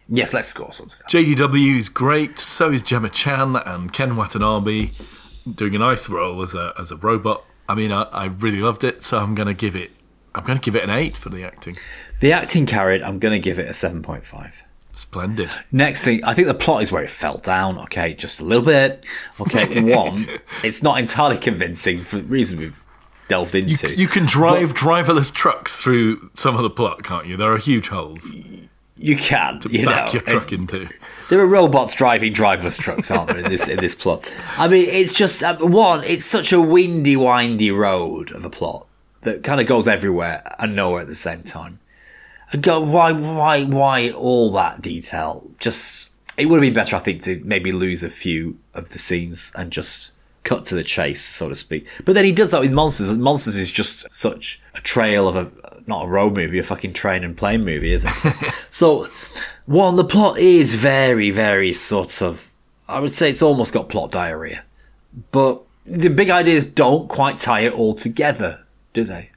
Yes, let's score some stuff. JDW is great. So is Gemma Chan and Ken Watanabe doing a nice role as a as a robot. I mean, I, I really loved it, so I'm going to give it. I'm going to give it an eight for the acting. The acting carried. I'm going to give it a seven point five. Splendid. Next thing, I think the plot is where it fell down. Okay, just a little bit. Okay, one, it's not entirely convincing for the reason we've delved into. you can drive driverless trucks through some of the plot, can't you? There are huge holes You can, you back know. your truck into. There are robots driving driverless trucks, aren't there, in this in this plot? I mean, it's just uh, one. It's such a windy, windy road of a plot that kind of goes everywhere and nowhere at the same time. And go, why, why, why all that detail? Just it would have been better, I think, to maybe lose a few of the scenes and just cut to the chase, so to speak. But then he does that with Monsters. Monsters is just such a trail of a not a road movie, a fucking train and plane movie, isn't it? so, one, the plot is very, very sort of. I would say it's almost got plot diarrhea, but the big ideas don't quite tie it all together, do they?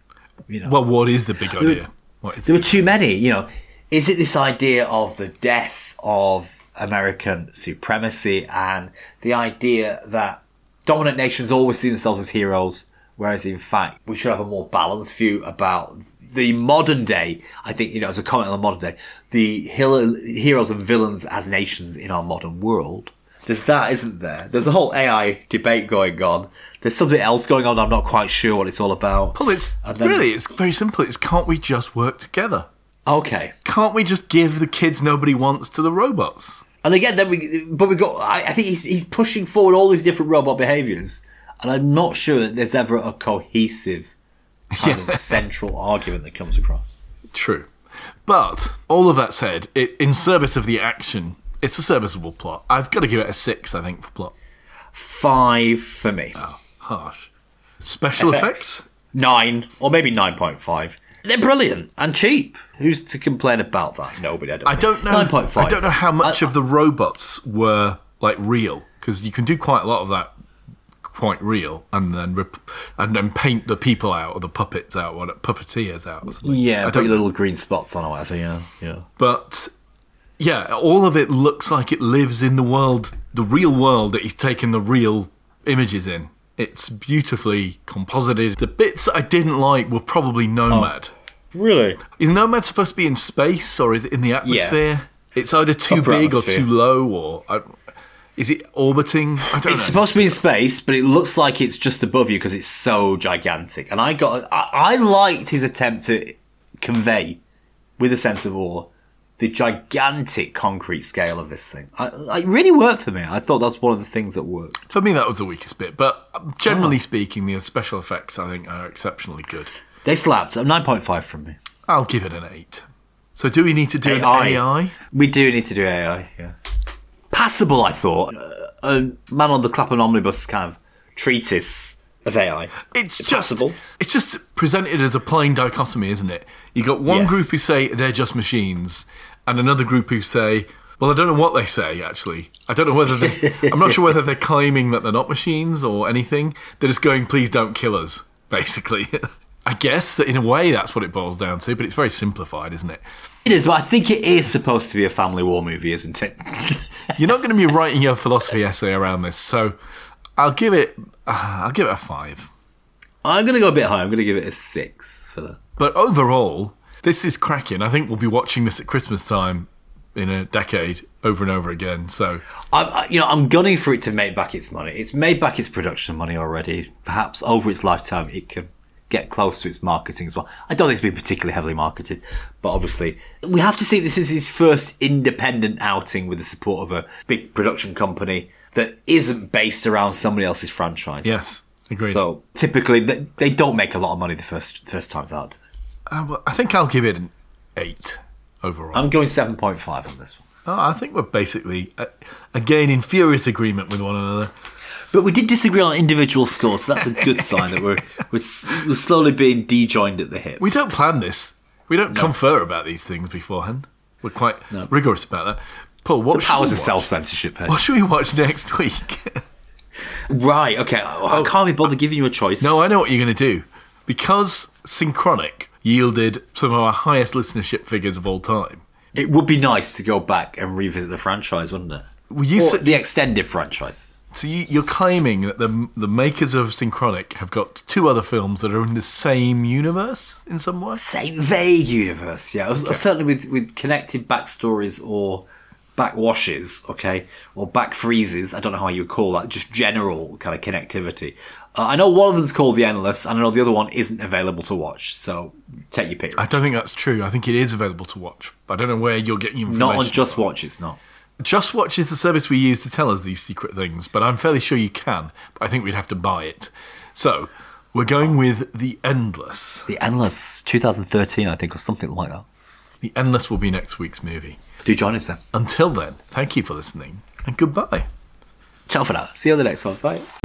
You know, Well, what is the big idea? What is there the, were too many. You know, is it this idea of the death of American supremacy and the idea that dominant nations always see themselves as heroes, whereas in fact we should have a more balanced view about the modern day. I think you know, as a comment on the modern day, the hero- heroes and villains as nations in our modern world. There's that, isn't there? There's a whole AI debate going on. There's something else going on. I'm not quite sure what it's all about. well, it's And then- really it's very simple. It's can't we just work together? Okay. Can't we just give the kids nobody wants to the robots? And again, then we, but we got. I, I think he's he's pushing forward all these different robot behaviors, and I'm not sure that there's ever a cohesive kind of central argument that comes across. True. But all of that said, it, in service of the action, it's a serviceable plot. I've got to give it a six, I think, for plot. Five for me, oh, Harsh. Special Effects. effects? nine or maybe nine point five. They're brilliant and cheap. Who's to complain about that? Nobody. I don't. I don't know. Nine point five. I don't know how much I- of the robots were like real because you can do quite a lot of that quite real and then rep- and then paint the people out or the puppets out or the puppeteers out. Or something. Yeah, I put don't your little green spots on or whatever. Yeah, yeah. But yeah, all of it looks like it lives in the world, the real world that he's taken the real images in. It's beautifully composited. The bits that I didn't like were probably Nomad. Oh, really? Is Nomad supposed to be in space or is it in the atmosphere? It's either too Upper big atmosphere. or too low, or I, is it orbiting? I don't It's know. supposed to be in space, but it looks like it's just above you because it's so gigantic. And I got, I, I liked his attempt to convey, with a sense of awe, the gigantic concrete scale of this thing. I, it really worked for me. I thought that's one of the things that worked. For me, that was the weakest bit. But generally Oh. speaking, the special effects I think are exceptionally good. They slapped. A nine point five from me. I'll give it an eight. So, do we need to do AI. an AI? We do need to do AI. Yeah. Passable, I thought. A man on the Clapham omnibus kind of treatise of AI. It's just it's just presented as a plain dichotomy, isn't it? You got one Yes. group who say they're just machines, and another group who say, well, I don't know what they say actually. I don't know whether they. I'm not sure whether they're claiming that they're not machines or anything. They're just going, please don't kill us, basically. I guess that in a way that's what it boils down to, but it's very simplified, isn't it? It is, but I think it is supposed to be a family war movie, isn't it? You're not going to be writing your philosophy essay around this, so I'll give it. Uh, I'll give it a five. I'm going to go a bit high. I'm going to give it a six for that. But overall, this is cracking. I think we'll be watching this at Christmas time in a decade over and over again. So I, I, you know, I'm gunning for it to make back its money. It's made back its production money already. Perhaps over its lifetime, it can get close to its marketing as well. I don't think it's been particularly heavily marketed, but obviously, we have to see this is his first independent outing with the support of a big production company that isn't based around somebody else's franchise. yes, agreed. So typically, they, they don't make a lot of money the first first times out. do they? Uh, well, I think I'll give it an eight overall. I'm going seven point five on this one. Oh, I think we're basically uh, again in furious agreement with one another. But we did disagree on individual scores, so that's a good sign that we're, we're s- we're slowly being dejoined at the hip. We don't plan this. We don't confer about these things beforehand. We're quite rigorous about that. Paul, what should we Powers of watch? self censorship. Eh? What should we watch next week? Right, okay. I oh, can't be bothered uh, giving you a choice. no, I know what you're going to do. Because Synchronic yielded some of our highest listenership figures of all time. It would be nice to go back and revisit the franchise, wouldn't it? Well, you Or said, the extended franchise. So you, you're claiming that the the makers of Synchronic have got two other films that are in the same universe in some way. Same vague universe, yeah. Certainly with, with connected backstories or backwashes, okay, or back freezes. I don't know how you would call that. Just general kind of connectivity. Uh, I know one of them's called The Endless, and I know the other one isn't available to watch. So take your pick. I don't think that's true. I think it is available to watch. I don't know where you're getting your information. Not on Just. Watch. It's not. Just Watch is the service we use to tell us these secret things, but I'm fairly sure you can. But I think we'd have to buy it. So we're going with The Endless. The Endless, 2013, I think, or something like that. The Endless will be next week's movie. Do join us then. Until then, thank you for listening and goodbye. Ciao for now. See you on the next one. Bye.